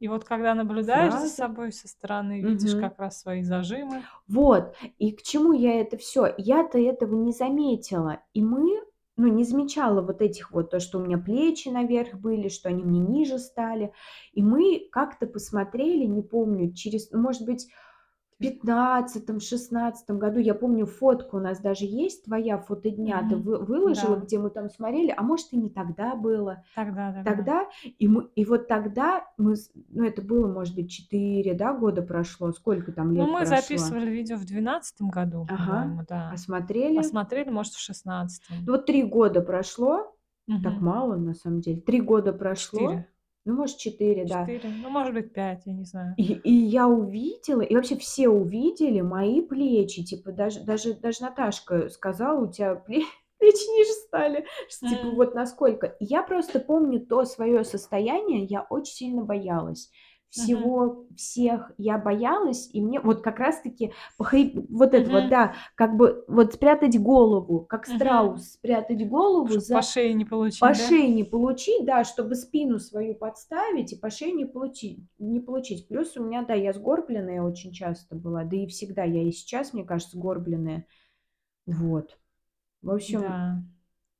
И вот когда наблюдаешь за фразы. собой со стороны, видишь Мгм. как раз свои зажимы. Вот, и к чему я это всё? Я-то этого не заметила, и мы ну, не замечала вот этих вот, то, что у меня плечи наверх были, что они мне ниже стали. И мы как-то посмотрели, не помню, через, ну, может быть, 15-16 году, я помню, фотка у нас даже есть твоя, фото дня, ты Мгм. вы выложила, Да. где мы там смотрели, а может, и не тогда было. Тогда, тогда. Тогда, и мы и вот тогда мы ну, это было, может быть, 4, да, года прошло, сколько там Ну, лет мы прошло? записывали видео в 12 году, Ага, да. А смотрели смотрели, может, в Ну, 16. вот 3 года прошло. Так Мгм. мало, на самом деле. 3 года прошло. 4. Ну, может, 4, да. 4, ну, может быть, 5, я не знаю. И и я увидела, и вообще все увидели мои плечи. Типа даже даже даже Наташка сказала: "У тя пле плечи ниже стали". Что типа вот насколько. И я просто помню то своё состояние, я очень сильно боялась. Всего, всех я боялась, и мне вот как раз таки похри вот это вот, Мгм. да, как бы вот спрятать голову, как страус спрятать голову Чтоб по за шее не по получить, да? шее не получить, да, чтобы спину свою подставить и по шее не получить не получить. Плюс у меня, да, я сгорбленная очень часто была, да и всегда, я и сейчас, мне кажется, сгорбленная. Вот. В общем Да.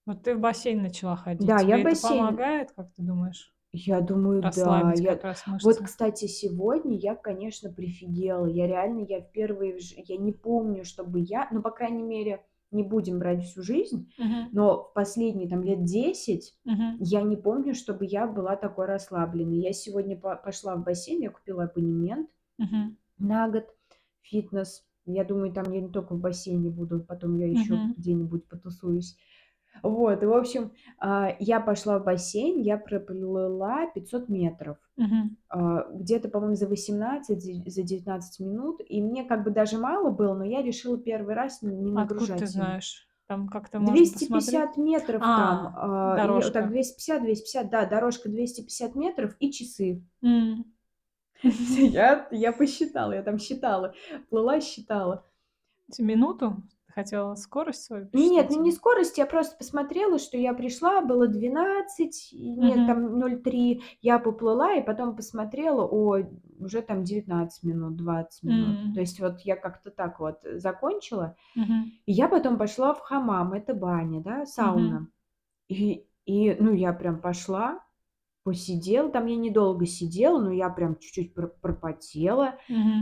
Вот ты в бассейн начала ходить. Да, я Тебе это бассейн помогает, как ты думаешь? Я думаю, да. Расслабить Я как раз вот, кстати, сегодня я, конечно, прифигела. Я реально, я впервые в я не помню, чтобы я, ну, по крайней мере, не будем брать всю жизнь, Мгм. но в последние там лет 10 Мгм. я не помню, чтобы я была такой расслабленной. Я сегодня по пошла в бассейн, я купила абонемент Мгм. на год, фитнес. Я думаю, там я не тока в бассейне буду, потом я еще Мгм. где-нибудь потусуюсь. Вот, и, в общем, а, я пошла в бассейн, я проплыла 500 метров. А, где-то, по-моему, за 18, за за 19 минут. И мне как бы даже мало было, но я решила 1 раз не А откуда ты нагружать знаешь? Там как-то можно двести посмотреть? пятьдесят метров там, А, а, и я так дорожка. 250-250, да, дорожка 250 метров и часы. Я я посчитала, я там считала, плыла, считала. Минуту? Хотела скорость свою Нет, посчитать ну, не скорость, я просто посмотрела, что я пришла, было 12, и нет, Мгм. там 0,3. Я поплыла и потом посмотрела, ой, уже там 19 минут, 20 минут. То М. есть вот я как-то так вот закончила. Мгм. И я потом пошла в хамам, это баня, да, сауна. И и, ну, я прям пошла, посидела там, я недолго сидела, но я прям чуть-чуть пр пропотела.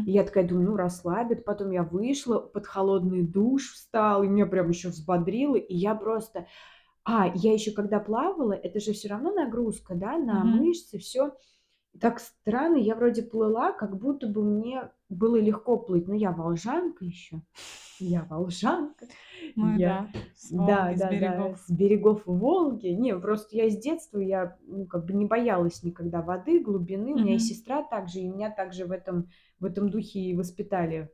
И Мгм. я такая думаю: "Ну, расслабит". Потом я вышла, под холодный душ встала, и меня прям еще взбодрило. И я просто А, я еще когда плавала, это же всё равно нагрузка, да, на Мгм. мышцы, всё. Так странно, я вроде плыла, как будто бы мне было легко плыть. Но я волжанка ещё. Я волжанка. Ну Я да, с да, Волги, с да-да, берегов. с берегов Волги. Не, просто я с детства, я, ну, как бы не боялась никогда воды, глубины. У меня и сестра так же, и меня также в этом в этом духе и воспитали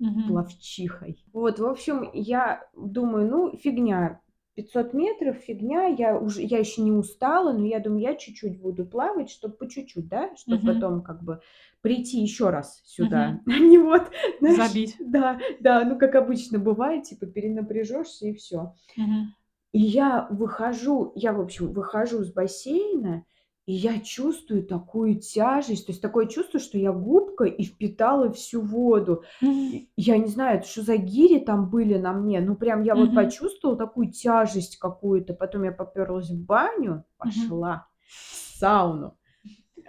Мгм. пловчихой. Вот, в общем, я думаю: "Ну, фигня, 500 метров- фигня". Я уже я ещё не устала, но я думаю, я чуть-чуть буду плавать, чтоб по чуть-чуть, да, чтоб Мгм. потом как бы прийти ещё раз сюда, а не вот, знаешь Забить. Да, да, ну, как обычно бывает, типа перенапряжёшься и всё. Мгм. И я выхожу, я, в общем, выхожу с бассейна, и я чувствую такую тяжесть. То есть такое чувство, что я губкой и впитала всю воду. И я не знаю, что за гири там были на мне, но прям я вот Мгм. почувствовала такую тяжесть какую-то. Потом я попёрлась в баню, Мгм. пошла в сауну.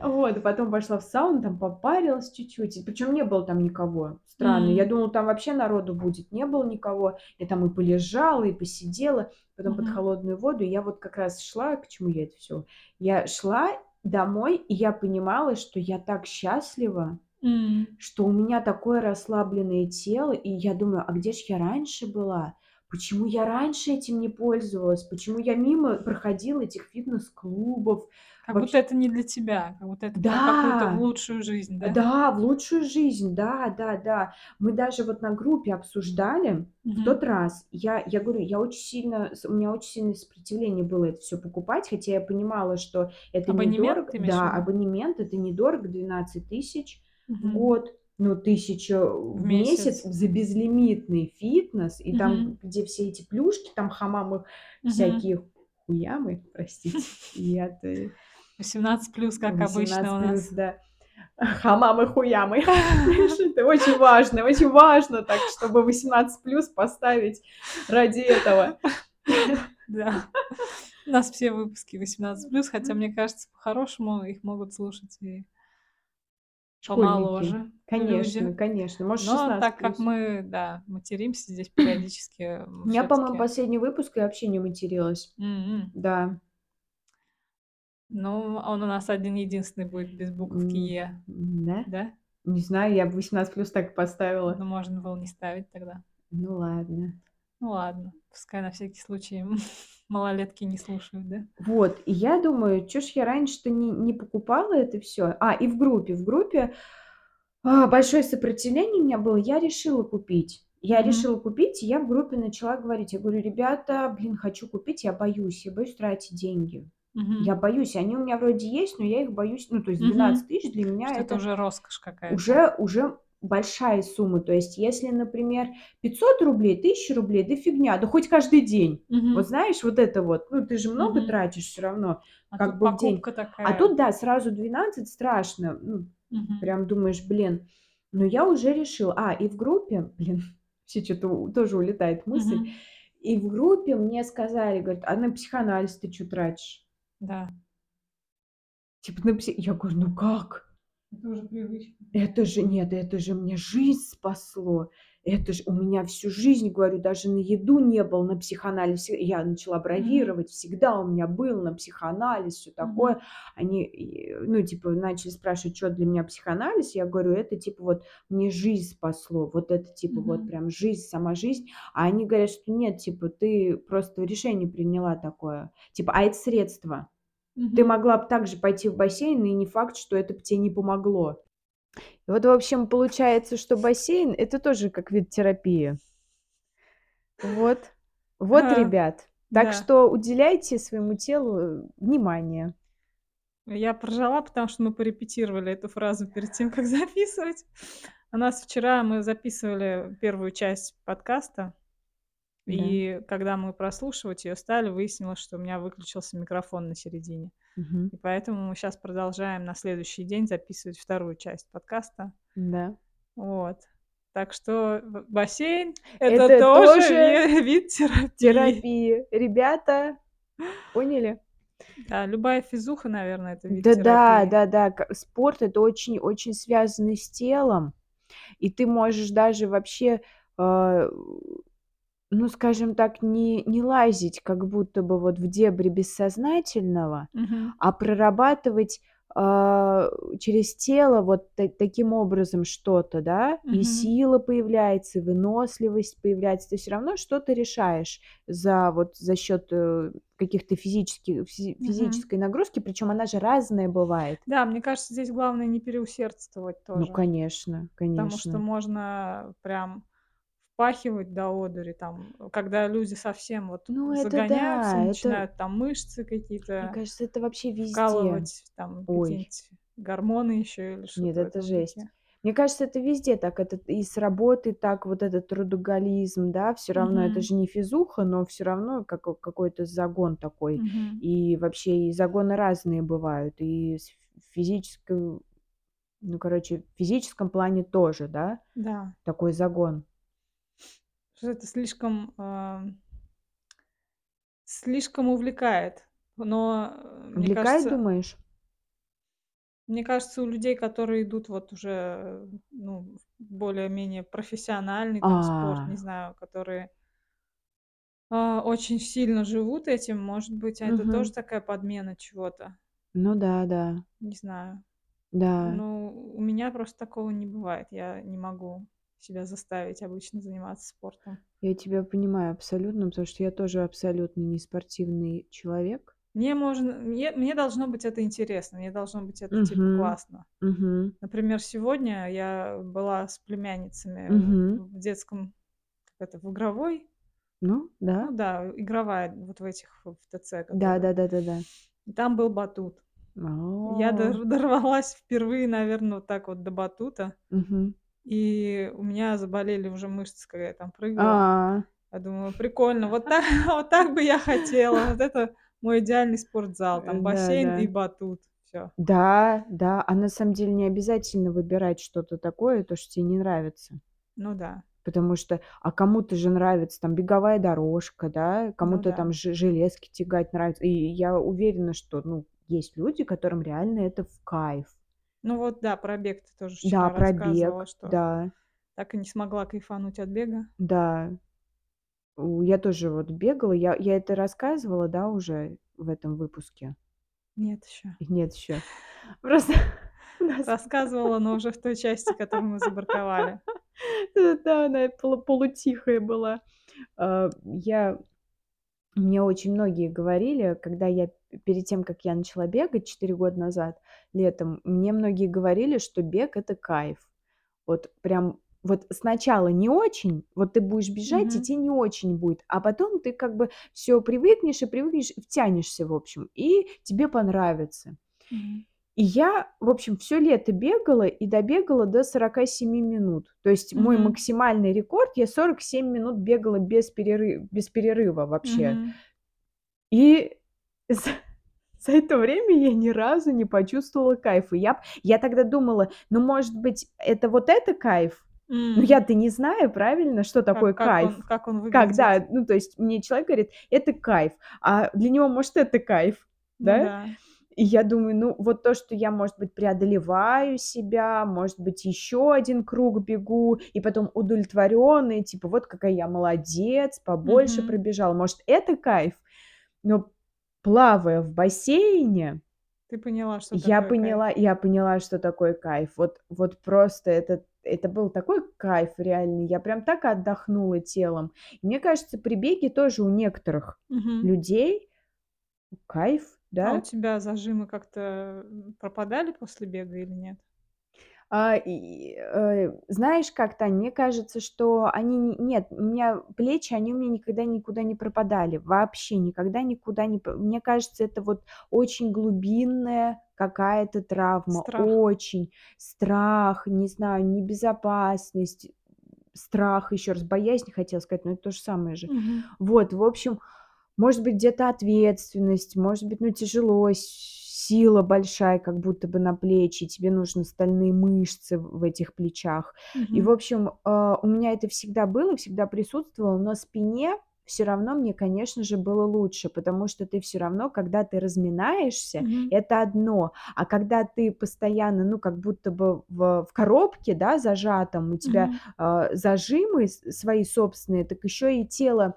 Вот, потом пошла в сауну, там попарилась чуть-чуть. И причём не было там никого. Странно. Я М. думала, там вообще народу будет. Не было никого. Я там и полежала, и посидела, потом под Мгм. холодную воду. И я вот как раз шла, к чему я это всё? Я шла домой, и я понимала, что я так счастлива, М. что у меня такое расслабленное тело. И я думаю: "А где ж я раньше была? Почему я раньше этим не пользовалась? Почему я мимо проходила этих фитнес-клубов?" Как будто Вообщ это не для тебя, как будто это какую-то в Да! лучшую жизнь, да? Да, в лучшую жизнь. Да, да, да. Мы даже вот на группе обсуждали в Мгм. тот раз. Я я говорю, я очень сильно у меня очень сильное сопротивление было это всё покупать, хотя я понимала, что это Абонемент недорого. в Да, абонемент- это недорого, 12 тысяч в Мгм. год. Ну, 1000 В месяц месяц. за безлимитный фитнес. И там, Мгм. где все эти плюшки, там хамамы Мгм. всякие, хуямы, простите, я-то 18 плюс, как обычно 18 у плюс, нас. да. Хамамы-хуямы. Знаешь, это очень важно, очень важно так, чтобы 18 плюс поставить ради этого. Да. У нас все выпуски 18 плюс, хотя, мне кажется, по-хорошему их могут слушать и Школьники. помоложе люди. Конечно, конечно. Может, Но 16 так как плюс. мы, да, материмся здесь периодически, У меня, по-моему, последний выпуск, я вообще не материлась. М. Да. Ну, он у нас один-единственный будет без буковки "е". да? Да? Не знаю, я бы 18 плюс так и поставила. Ну, можно было не ставить тогда. Ну ладно. Ну ладно, пускай на всякий случай малолетки не слушают, да? Вот, и я думаю, чё ж я раньше-то не не покупала это всё? А, и в группе в группе, а, большое сопротивление у меня было, я решила купить. Я Мгм. решила купить, и я в группе начала говорить. Я говорю: "Ребята, блин, хочу купить, я боюсь, я боюсь тратить деньги. Я Мгм. боюсь, они у меня вроде есть, но я их боюсь". Ну, то есть 12 Мгм. тысяч для меня- Что это это уже роскошь какая-то. уже уже большая сумма. То есть если, например, 500 рублей, 1000 рублей- да фигня, да хоть каждый день. Вот Мгм. знаешь, вот это вот. Ну, ты же много Мгм. тратишь всё равно А как тут бы в день. покупка А такая. тут, да, сразу 12 страшно. Ну, Мгм. прям думаешь: "Блин". Но я уже решила. А, и в группе, блин, чё-то у тоже улетает мысль. Мгм. И в группе мне сказали, говорят: "А на психоанализ ты чё тратишь?" Да. Типа на пси я говорю: "Ну как?" Это уже привычка "Это же нет, это же мне жизнь спасло. Это ж у меня всю жизнь, говорю, даже на еду не было на психоанализ". Я начала бравировать: "Всегда у меня был на психоанализ", всё такое. Мгм. Они, ну, типа, начали спрашивать, чё для меня психоанализ. Я говорю: "Это типа вот мне жизнь спасло". Вот это типа вот Мгм. прям жизнь, сама жизнь. А они говорят, что нет, типа ты просто решение приняла такое. Типа, а это средство. Ты Мгм. могла б также пойти в бассейн, и не факт, что это б те не помогло. И вот, в общем, получается, что бассейн- это тоже как вид терапии. Вот. Вот, Ага. ребят. Так Да. что уделяйте своему телу внимание. Я поржала, потому что мы порепетировали эту фразу перед тем, как записывать. У нас вчера мы записывали 1 часть подкаста, Да. и когда мы прослушивать её стали, выяснилось, что у меня выключился микрофон на середине. Мгм. И поэтому мы щас продолжаем на следующий день записывать 2 часть подкаста. Да. Вот. Так что бассейн- это Это тоже тоже ви вид терапии. терапия. Ребята, поняли? Да, любая физуха, наверно, это вид Да-да, терапии. да-да, к спорт- это очень очень связано с телом. И ты можешь даже вообще, а, ну, скажем так, не не лазить как будто бы вот в дебри бессознательного, Мгм. а прорабатывать а, через тело вот та таким образом что-то, да, и Мгм. сила появляется, и выносливость появляется. Ты всё равно что-то решаешь за вот за счёт, э, каких-то физически физи Мгм. физической нагрузки, причём она же разная бывает. Да, мне кажется, здесь главное не переусердствовать Ну, тоже. конечно, Потому что конечно. можно прям впахивать до одури, там, когда люди совсем вот Ну, это загоняются, да, это начинают там мышцы Мне какие-то кажется, это вообще везде. вкалывать, там какие-нибудь гормоны ещё или Нет, что-то в это жесть. духе. Мне кажется, это везде так. Это и с работы так, вот этот трудоголизм, да, всё равно это Мгм. же не физуха, но всё равно како какой-то загон такой. Мгм. И вообще, и загоны разные бывают, и с ф физической ну, короче, в физическом плане тоже, да, Да. такой загон. Что это слишком, ам слишком увлекает. Но, э, мне Увлекает, кажется думаешь? мне кажется, у людей, которые идут вот уже, ну, более-менее профессиональный там спорт, не А. знаю, которые а, очень сильно живут этим, может быть, это тоже такая подмена чего-то. Ну да, да. Не знаю. Да. Ну, у меня просто такого не бывает. Я не могу себя заставить обычно заниматься спортом. Я тебя понимаю абсолютно, потому что я тоже абсолютно не спортивный человек. Мне можно мне мне должно быть это интересно, мне должно быть это типа Мгм. классно. Мгм. Например, сегодня я была с племянницами Мгм. в детском, как это, в игровой Ну ну да. да, игровая вот в этих, в ТЦ, Да да да да да. Там был батут. Я А. дор дорвалась впервые, наверно, вот так вот до батута, Мгм. И у меня заболели уже мышцы, когда я там прыгала. А. Я думаю: "Прикольно, вот так вот так бы я хотела". Вот это мой идеальный спортзал, Э, там да, бассейн и батут. Всё. Да, да, а на самом деле не обязательно выбирать что-то такое, то, что те не нравится. Ну да. Потому что, а кому-то же нравится там беговая дорожка, да, Ну кому-то там да. же железки тягать нравится. И я уверена, что, ну, есть люди, которым реально это в кайф. Ну вот да, про бег ты тоже Да, вчера про рассказывала, бег, что да. так и не смогла кайфануть от бега. Да. Я тоже вот бегала. Я я это рассказывала, да, уже в этом выпуске? Нет ещё. Нет ещё. Просто Рассказывала, но уже в той части, которую мы забраковали. Да, она полу полутихая была. А, я мне очень многие говорили, когда я перед тем, как я начала бегать 4 года назад летом, мне многие говорили, что бег- это кайф. Вот прям вот сначала не очень, вот ты будешь бежать, и Мгм. те не очень будет, а потом ты как бы всё привыкнешь и привыкнешь, и втянешься, в общем, и тебе понравится. Мгм. И я, в общем, всё лето бегала и добегала до 47 минут. То есть мой Мгм. максимальный рекорд- я 47 минут бегала без переры без перерыва вообще. Мгм. И за за это время я ни разу не почувствовала кайфа. Я я тогда думала: "Ну, может быть, это вот это кайф?" Но М. я-то не знаю, правильно, что такое Как как кайф. он как он выглядит? Когда, ну, то есть мне человек говорит: "Это кайф", а для него, может, это кайф, Ну да? И я думаю: "Ну, вот то, что я, может быть, преодолеваю себя, может быть, ещё 1 круг бегу, и потом удовлетворённая, типа: вот какая я молодец, побольше Мгм. пробежала. Может, это кайф?" Но плавая в бассейне Ты поняла, что я такое кайф. поняла я поняла, что такое кайф. Вот вот просто это это был такой кайф реальный. Я прям так отдохнула телом. Мне кажется, при беге тоже у некоторых Мгм. людей кайф, А у да? тебя зажимы как-то, м, пропадали после бега или нет? А, и, э, знаешь как, Тань, мне кажется, что они не нет, у меня плечи, они у меня никогда никуда не пропадали. Вообще никогда никуда не п мне кажется, это вот очень глубинная какая-то травма, Страх. очень. Страх, не знаю, небезопасность, страх, ещё раз, боязнь хотела сказать, но это то же самое же. Мгм. Вот, в общем, может быть, где-то ответственность, может быть, ну, тяжело, сила большая как будто бы на плечи, тебе нужны стальные мышцы в этих плечах. И, в общем, а, у меня это всегда было, всегда присутствовало, но спине всё равно мне, конечно же, было лучше, потому что ты всё равно, когда ты разминаешься, Мгм. это одно, а когда ты постоянно, ну, как будто бы в в коробке, да, зажатом, у тебя, Мгм. а, зажимы свои собственные, так ещё и тело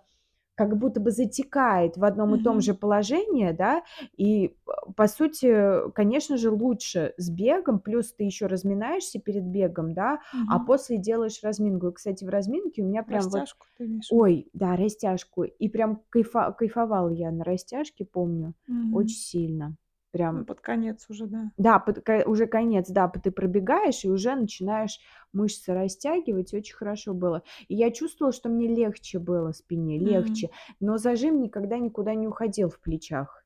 как будто бы затекает в одном и том же положении, да. И, э, по сути, конечно же, лучше с бегом, плюс ты еще разминаешься перед бегом, да, а после делаешь разминку. И, кстати, в разминке у меня прям вот Растяжку ты имеешь в виду? ой, да, растяжку. И прям кайфа кайфовала я на растяжке, помню, очень Мгм. Сильно. Ну, Прям под конец уже, да. да, под уже конец, да, ты пробегаешь и уже начинаешь мышцы растягивать, очень хорошо было. И я чувствовала, что мне легче было спине, легче, но зажим никогда никуда не уходил в плечах.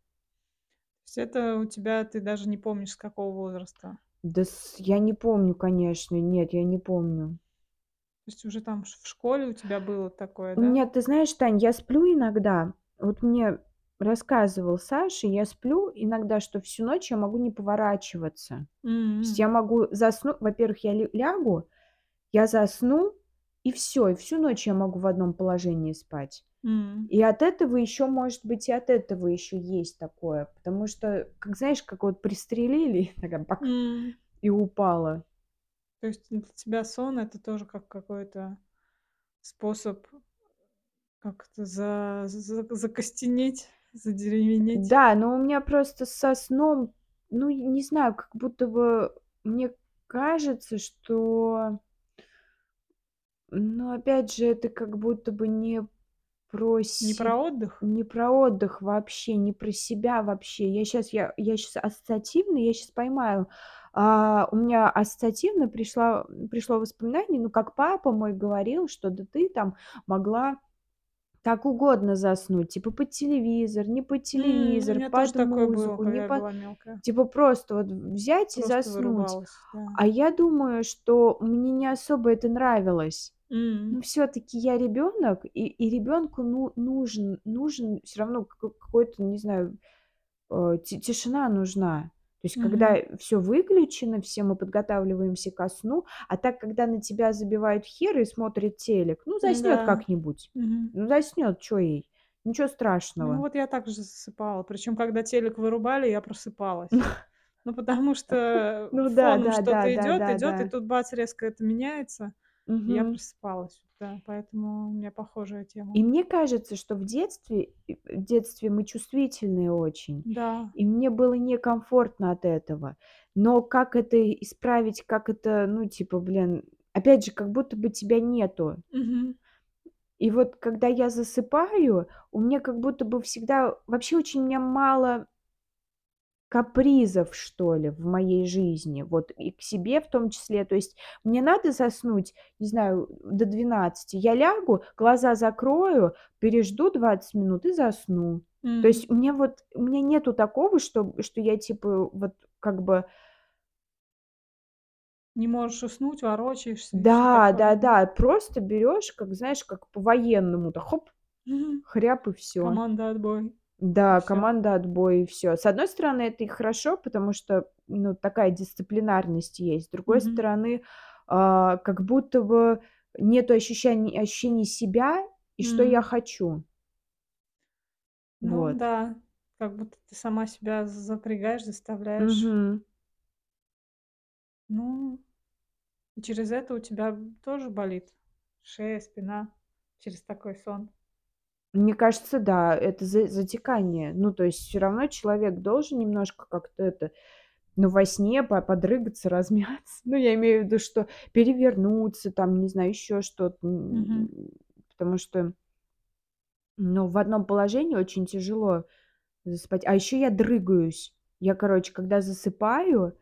То есть это у тебя ты даже не помнишь, с какого возраста? Да с я не помню, конечно, нет, я не помню. То есть уже там в школе у тебя было такое, да? Нет, ты знаешь, Тань, я сплю иногда. Вот мне рассказывал Саша, я сплю иногда, что всю ночь я могу не поворачиваться. То есть я могу засну во-первых, я лягу, я засну, и всё, и всю ночь я могу в одном положении спать. И от этого еще, может быть, и от этого еще есть такое, потому что, как знаешь, как вот пристрелили, такая бак, М. и упала. То есть для тебя сон- это тоже как какой-то способ как-то за за закостенеть, задеревенеть? Да, но у меня просто со сном, ну, не знаю, как будто бы мне кажется, что ну, опять же, это как будто бы не про Не се про отдых? не про отдых вообще, не про себя вообще. Я щас я я щас ассоциативно, я щас поймаю. А, у меня ассоциативно пришла пришло воспоминание, ну, как папа мой говорил, что: "Да ты там могла как угодно заснуть, типа под телевизор, не под М, у телевизор, тоже под такое было, музыку, не когда я под" была мелкая. Типа просто вот взять и Просто заснуть. вырубалась, да. А я думаю, что мне не особо это нравилось. М. Ну, всё-таки я ребенок, и и ребенку ну нужен нужен всё равно какой какой-то, не знаю, э, ти тишина нужна. То есть когда Мгм. всё выключено, все мы подготавливаемся ко сну, а так, когда на тебя забивают хер и смотрит телек, ну, заснёт М-да. как-нибудь. Мгм. Ну, заснёт, чё ей? Ничего Ну, страшного. вот я так же засыпала. Причем, когда телек вырубали, я просыпалась. Ну, потому что Ну да, да, да, что-то да, идёт, да, идёт, и да. тут бац, резко это меняется, и я просыпалась. Да, поэтому у меня похожая тема. И мне кажется, что в детстве в детстве мы чувствительные очень, Да. и мне было некомфортно от этого. Но как это исправить, как это, ну, типа, блин, опять же, как будто бы тебя нету. Мгм. И вот когда я засыпаю, у меня как будто бы всегда вообще очень у меня мало капризов, что ли, в моей жизни, вот и к себе в том числе. То есть мне надо заснуть, не знаю, до 12, я лягу, глаза закрою, пережду 20 минут и засну. То М. есть меня вот у меня нету такого, что что я типа вот как бы Не можешь уснуть, ворочаешься Да, да? да-да, просто берёшь, как знаешь, как по-военному, так хоп, Мгм. хряп и всё. Команда отбой. Да, всё. команда отбой и всё. С одной стороны, это и хорошо, потому что, ну, такая дисциплинарность есть. С другой Мгм. стороны, а, как будто бы ощущаний ощущения себя и что я М. хочу. Ну Вот. да, как будто ты сама себя запрягаешь, заставляешь. Мгм. Ну, и через это у тебя тоже болит шея, спина через такой сон? Мне кажется, да, это за затекание. Ну, то есть всё равно человек должен немножко как-то это, ну, во сне по подрыгаться, размяться. Ну, я имею в виду, что перевернуться, там, не знаю, еще что-то, м, Мгм. потому что ну, в одном положении очень тяжело засыпать. А еще я дрыгаюсь. Я, короче, когда засыпаю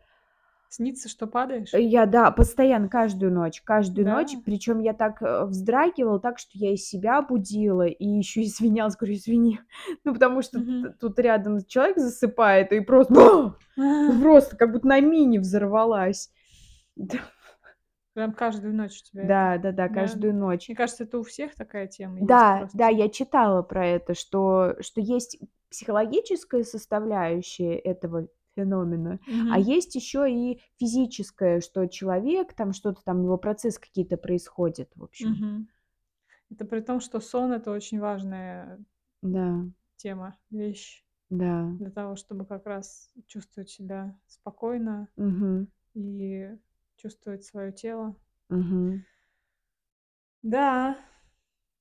Снится, что падаешь? я, да, постоянно, каждую ночь, каждую ночь. Да? Причем я так, э, вздрагивала, так, что я и себя будила, и еще извинялась, говорю: "Извини". Ну, потому что Мгм. тут рядом человек засыпает, и просто просто как будто на мине взорвалась. Да. Прям каждую ночь у тебя это? Да, Да. каждую ночь. Мне кажется, это у всех такая тема есть Да, да, просто. я читала про это, что что есть психологическая составляющая этого феномена, а Мгм. есть еще и физическая, что человек там, что-то там, у него процессы какие-то происходят, в общем. Мгм. Это при том, что сон- это очень важная Да. тема, вещь Да. для того, чтобы как раз чувствовать себя спокойно Мгм. и чувствовать своё тело. Мгм. Да.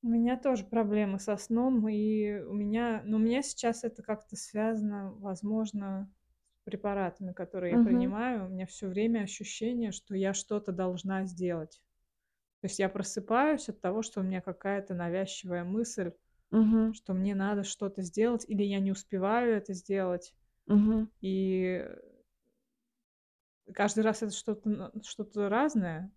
У меня тоже проблемы со сном, и у меня но у меня сейчас это как-то связано, возможно, препаратами, которые я Мгм. принимаю. У меня всё время ощущение, что я что-то должна сделать. То есть я просыпаюсь от того, что у меня какая-то навязчивая мысль, Мгм. что мне надо что-то сделать или я не успеваю это сделать. Мгм. И каждый раз это что-то что-то разное.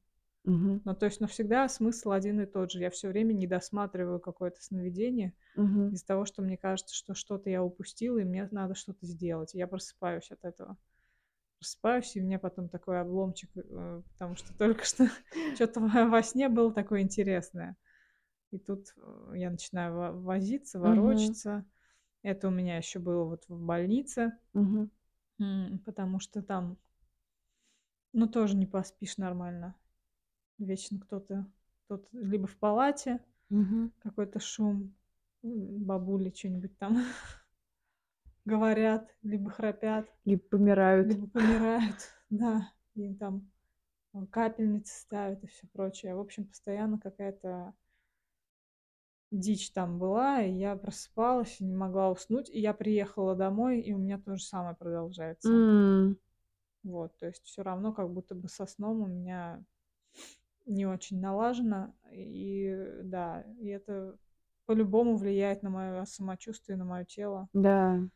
Мгм. Ну, то есть, но всегда смысл один и тот же. Я всё время не досматриваю какое-то сновидение Мгм. из-за того, что мне кажется, что что-то я упустила, и мне надо что-то сделать. Я просыпаюсь от этого. Просыпаюсь, и у меня потом такой обломчик, э, потому что только что чё-то во сне было такое интересное. И тут, э, я начинаю во возиться, ворочаться. Это у меня ещё было вот в больнице. М, потому что там ну, тоже не поспишь нормально. Вечно кто-то тут либо в палате Мгм. какой-то шум, м, бабули чё-нибудь там говорят, либо храпят, И помирают. либо помирают. Да, им там, э, капельницы ставят и всё прочее. В общем, постоянно какая-то дичь там была, и я просыпалась и не могла уснуть. И я приехала домой, и у меня то же самое продолжается. М. Вот, то есть всё равно как будто бы со сном у меня не очень налажено. И да, и это по-любому влияет на моё самочувствие, на моё тело. Да.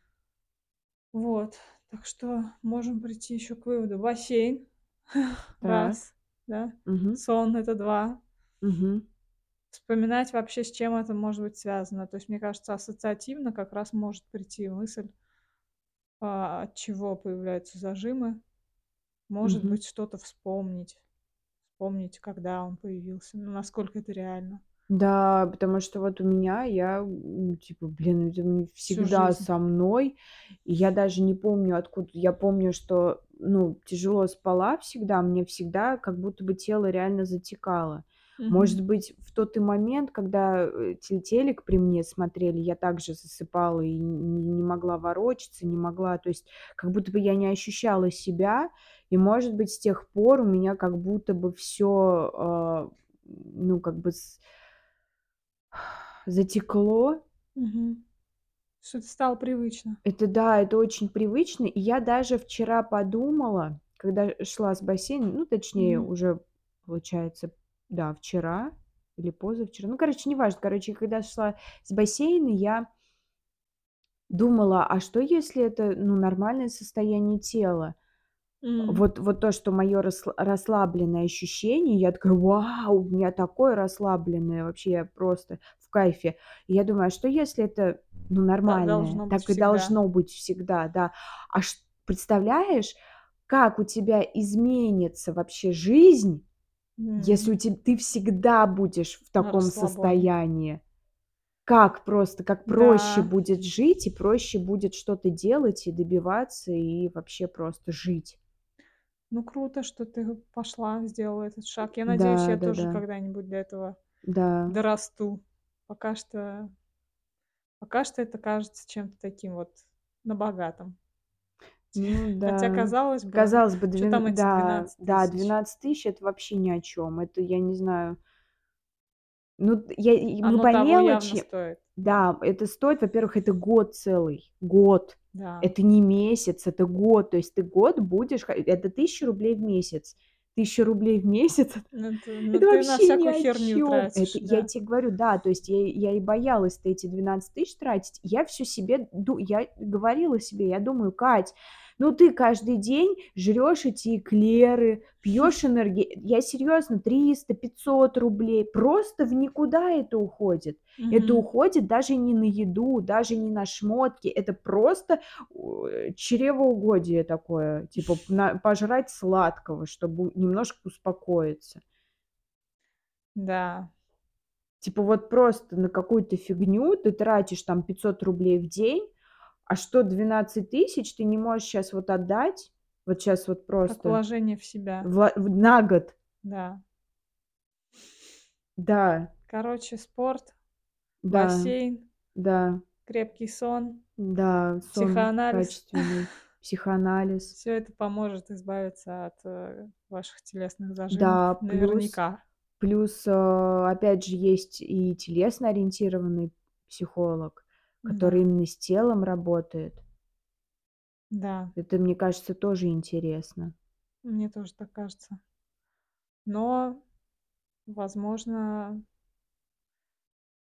Вот, так что можем прийти ещё к выводу: бассейн- раз, да, Мгм. сон- это 2. Мгм. Вспоминать вообще, с чем это может быть связано. То есть, мне кажется, ассоциативно как раз может прийти мысль а, от чего появляются зажимы. Может Мгм. быть, что-то вспомнить. Вспомнить, когда он появился, ну, насколько это реально. Да, потому что вот у меня я, типа, блин, это Всю всегда жизнь. со мной. И я даже не помню, откуда. Я помню, что, ну, тяжело спала всегда, мне всегда как будто бы тело реально затекало. Мгм. Может быть, в тот и момент, когда, э, те телек при мне смотрели, я также засыпала и н не могла ворочаться, не могла, то есть как будто бы я не ощущала себя. И, может быть, с тех пор у меня как будто бы всё, а, ну, как бы с затекло. Мгм. Что это стало привычно. Это да, это очень привычно. И я даже вчера подумала, когда шла с бассейна, ну, точнее, Мгм. уже получается, да, вчера или позавчера. Ну, короче, неважно. Короче, когда шла с бассейна, я думала: "А что, если это, ну, нормальное состояние тела?" М. Вот вот то, что рассло расслабленное ощущение, я такая: "Вау, у меня такое расслабленное, вообще я просто в кайфе". И я думаю: "А что, если это, ну, должно быть Так и всегда. должно быть всегда, да". А ш представляешь, как у тебя изменится вообще жизнь, если у М. те ты всегда будешь в На таком расслабоне. состоянии? Как просто, как проще Да. будет жить и проще будет что-то делать и добиваться, и вообще просто жить. Ну, круто, что ты пошла, сделала этот шаг. Я надеюсь, Да, я тоже да-да. когда-нибудь до этого Да. дорасту. Пока что пока что это кажется чем-то таким вот на богатом. Ну Хотя, да. казалось бы, Казалось бы, двен там эти да, 12 да, тысяч? 12 000- это вообще ни о чём. Это я не знаю. Ну, я мы Оно по того явно мелочи стоит. Да, это стоит, во-первых, это год целый, год. Да. Это не месяц, это год. То есть ты год будешь это 1000 рублей в месяц. 1000 рублей в месяц- Ну ты ну это ты на вообще ни всякую о херню чём. Это тратишь, я да? те говорю, да, то есть я я и боялась-то эти 12 000 тратить. Я всё себе я говорила себе, я думаю: "Кать, ну ты каждый день жрёшь эти эклеры, пьёшь энерге" Я серьёзно, 300-500 рублей просто в никуда это уходит. Это Мгм. уходит даже не на еду, даже не на шмотки. Это просто, э, чревоугодие такое, типа на пожрать сладкого, чтобы немножко успокоиться. Да. Типа вот просто на какую-то фигню ты тратишь там 500 рублей в день, а что 12 000 ты не можешь щас вот отдать? Вот щас вот Как просто вложение в себя. в на год. Да. Да. Короче, спорт, Да. бассейн, Да. крепкий сон, Да, сон психоанализ. качественный, психоанализ. Всё это поможет избавиться от, э, ваших телесных зажимов Да, плюс наверняка. Плюс, а, опять же, есть и телесно-ориентированный психолог, который именно с телом работает. Да. Это, мне кажется, тоже интересно. Мне тоже так кажется. Но, возможно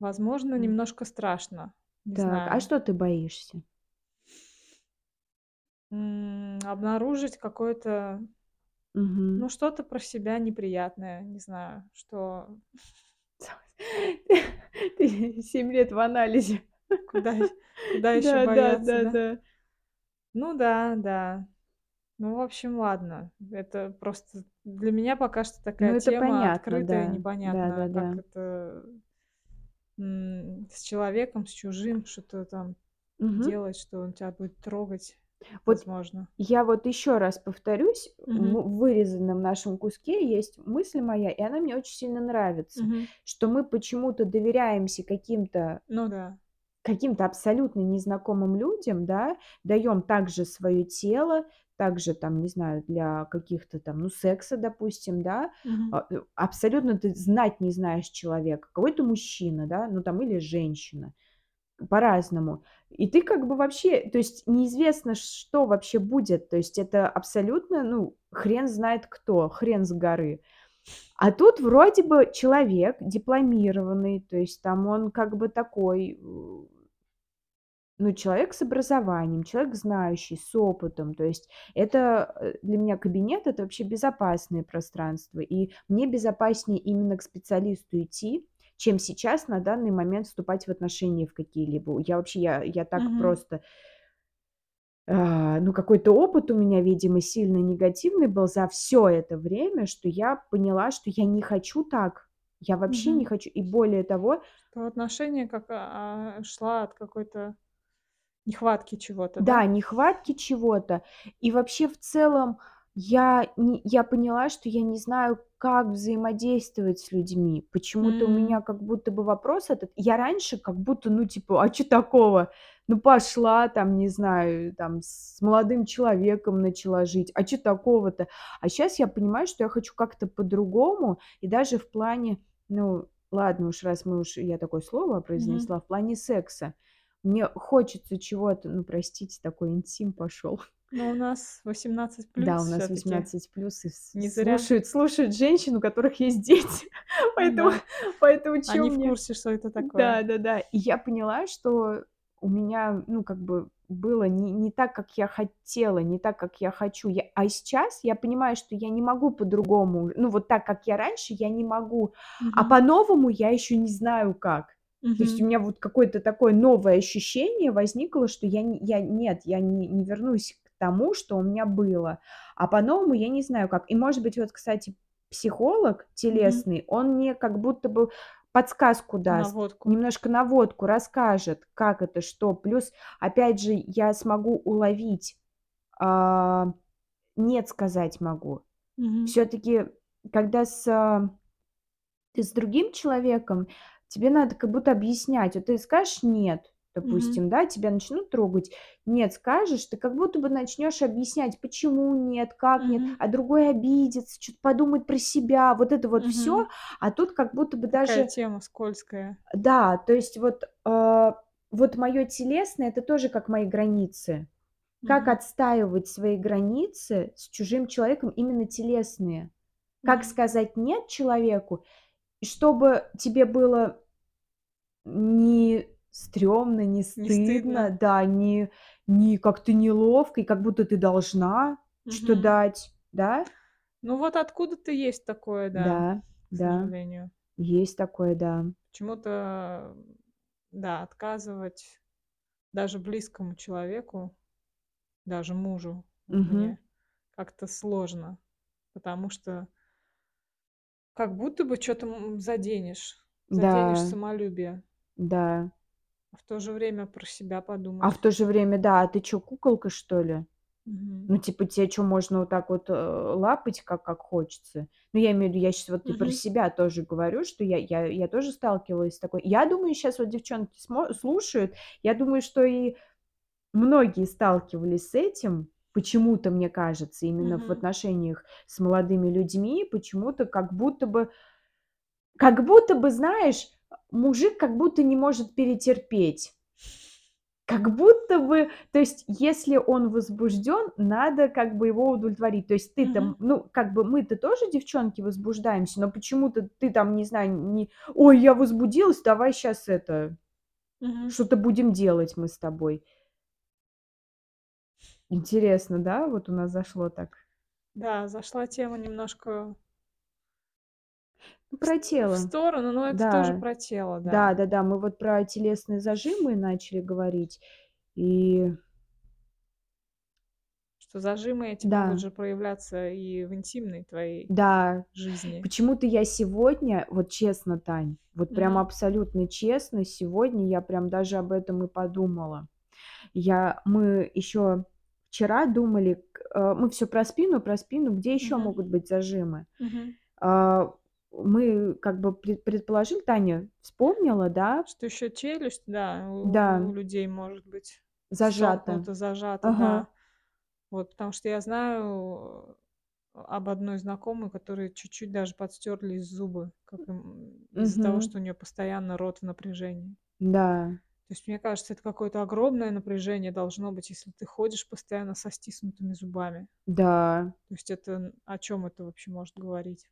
возможно, немножко страшно. Не Так, а знаю. что ты боишься? М, обнаружить какое-то Мгм. ну, что-то про себя неприятное, не знаю, что Ты 7 лет в анализе. Куда куда ещё Да да бояться, да да? да. Ну да, да. Ну, в общем, ладно. Это просто для меня пока что Ну, такая это тема понятно, открытая, да. непонятно, как Да-да-да. это, м, с человеком, с чужим что-то там Мгм. делать, что он тя будет трогать, Вот возможно. я вот ещё раз повторюсь, Мгм. в вырезанном нашем куске есть мысль моя, и она мне очень сильно нравится, Мгм. что мы почему-то доверяемся каким-то Ну да. Каким-то абсолютно незнакомым людям, да, даём также своё тело, также там, не знаю, для каких-то там, ну, секса, допустим, да. Э, абсолютно ты знать не знаешь человека. Какой-то мужчина, да, ну, там, или женщина. По-разному. И ты как бы вообще то есть неизвестно, что вообще будет. То есть это абсолютно, ну, хрен знает кто, хрен с горы. А тут вроде бы человек дипломированный, то есть там он как бы такой, э ну, человек с образованием, человек знающий, с опытом. То есть это, э, для меня кабинет- это вообще безопасное пространство. И мне безопаснее именно к специалисту идти, чем сейчас на данный момент вступать в отношения в какие-либо. Я вообще, я я так Мгм. просто а, ну, какой-то опыт у меня, видимо, сильно негативный был за всё это время, что я поняла, что я не хочу так. Я вообще не Мгм. хочу. И более того Что отношения как, а, шла от какой-то нехватки чего-то, Да, да? нехватки чего-то. И вообще, в целом, я не я поняла, что я не знаю, как взаимодействовать с людьми. Почему-то у меня как будто бы вопрос этот я раньше как будто, ну, типа: "А чё такого? Ну, пошла там, не знаю, там с молодым человеком начала жить. А чё такого-то?" А щас я понимаю, что я хочу как-то по-другому. И даже в плане, ну, ладно уж, раз мы уж я такое слово произнесла, в плане секса. Мне хочется чего-то, ну, простите, такой интим пошёл. Но у нас 18 Да, плюс у нас всё-таки. 18 плюс, и Не зря. слушают слушают женщин, у которых есть дети. Поэтому да. поэтому чё Они в мне курсе, что это такое. Да-да-да. И я поняла, что у меня, ну, как бы было не не так, как я хотела, не так, как я хочу. Я а сейчас я понимаю, что я не могу по-другому. Ну, вот так, как я раньше, я не могу. А Мгм. по-новому я ещё не знаю как. То есть у меня вот какое-то такое новое ощущение возникло, что я не я нет, я не не вернусь к тому, что у меня было. А по-новому я не знаю как. И, может быть, вот, кстати, психолог телесный, он мне как будто бы подсказку даст, Наводку. немножко наводку расскажет, как это, что. Плюс, опять же, я смогу уловить, а, "нет" сказать могу. Мгм. Всё-таки, когда с ты с другим человеком, тебе надо как будто объяснять. Вот ты скажешь "нет", допустим, да, тебя начнут трогать, "нет" скажешь, ты как будто бы начнёшь объяснять, почему нет, как нет, Мгм. а другой обидится, чё-то подумает про себя. Вот это вот всё. Мгм. А тут как будто бы Такая даже тема скользкая. Да, то есть вот, а, вот моё телесное- это тоже как мои границы. Как Мгм. отстаивать свои границы с чужим человеком, именно телесные? Как Мгм. сказать "нет" человеку, и чтобы тебе было не стрёмно, не стыдно. стыдно, да, не не как-то неловко, и как будто ты должна что Мгм. дать, да? Ну, вот откуда-то есть такое, да, Да, к да, сожалению. есть такое, да. Почему-то, да, отказывать даже близкому человеку, даже мужу Мгм. мне как-то сложно, потому что как будто бы м, заденешь, заденешь Да. самолюбие. Да. А в то же время про себя А в подумать. то же время, да: "А ты чё, куколка, что ли? Мгм. Ну, типа, те чё, можно вот так вот, э, лапать, как как хочется?" Ну, я имею в виду, я щас вот и про себя тоже говорю, что я я я тоже сталкивалась с такой Я думаю, щас вот девчонки слушают, я думаю, что и многие сталкивались с этим. Почему-то, мне кажется, именно в Мгм. отношениях с молодыми людьми, почему-то как будто бы Как будто бы, знаешь, мужик как будто не может перетерпеть. Как будто бы, то есть, если он возбужден, надо как бы его удовлетворить. То есть ты там, Мгм. ну, как бы мы-то тоже, девчонки, возбуждаемся, но почему-то ты там, не знаю, не: "Ой, я возбудилась, давай щас это, Мгм. что-то будем делать мы с тобой". Интересно, да, вот у нас зашло так? Да, зашла тема немножко Ну, про в тело. сторону, но это тоже Да. про тело, да. Да-да-да, мы вот про телесные зажимы начали говорить, и Что зажимы эти могут Да. же проявляться и в интимной твоей Да. жизни. Почему-то я сегодня, вот честно, Тань, вот прям Мгм. абсолютно честно, сегодня я прям даже об этом и подумала. Я мы ещё вчера думали, э, мы всё про спину про спину, где ещё Мгм. могут быть зажимы. А, мы как бы пред предположили, Таня вспомнила, да Что ещё челюсть, да, у Да. у людей может быть Зажата. зажата, Ага. да. Вот, потому что я знаю об одной знакомой, которой чуть-чуть даже подстёрлись зубы, как, м, из-за того, что у неё постоянно рот в напряжении. Да. То есть, мне кажется, это какое-то огромное напряжение должно быть, если ты ходишь постоянно со стиснутыми зубами. Да. То есть это о чём это вообще может говорить?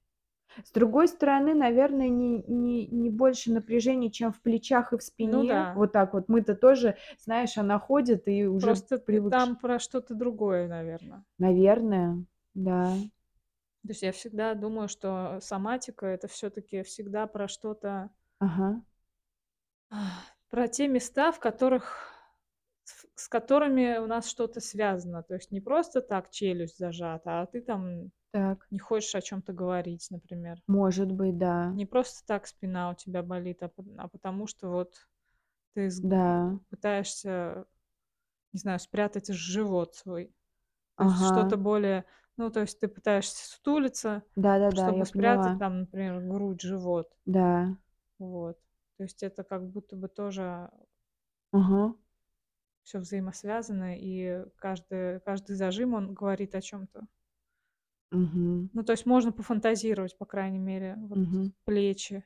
С другой стороны, наверное, не не не больше напряжения, чем в плечах и в Ну спине. да. Вот так вот. Мы-то тоже, знаешь, она ходит и уже Просто т привыкш там про что-то другое, наверно. Наверное, да. То есть я всегда думаю, что соматика- это всё-таки всегда про что-то Ага. Про те места, в которых с которыми у нас что-то связано. То есть не просто так челюсть зажата, а ты там Так. не хочешь о чём-то говорить, например. Может быть, да. Не просто так спина у тебя болит, а а потому что вот ты с Да. пытаешься, не знаю, спрятать живот свой. Есть что-то Ага. более ну, то есть ты пытаешься сутулиться, Да-да-да, чтобы я спрятать поняла. там, например, грудь, живот. Да. Вот. То есть это как будто бы тоже Ага. всё взаимосвязано, и каждый каждый зажим, он говорит о чём-то. Мгм. Ну, то есть можно пофантазировать, по крайней мере. Вот Мгм. плечи.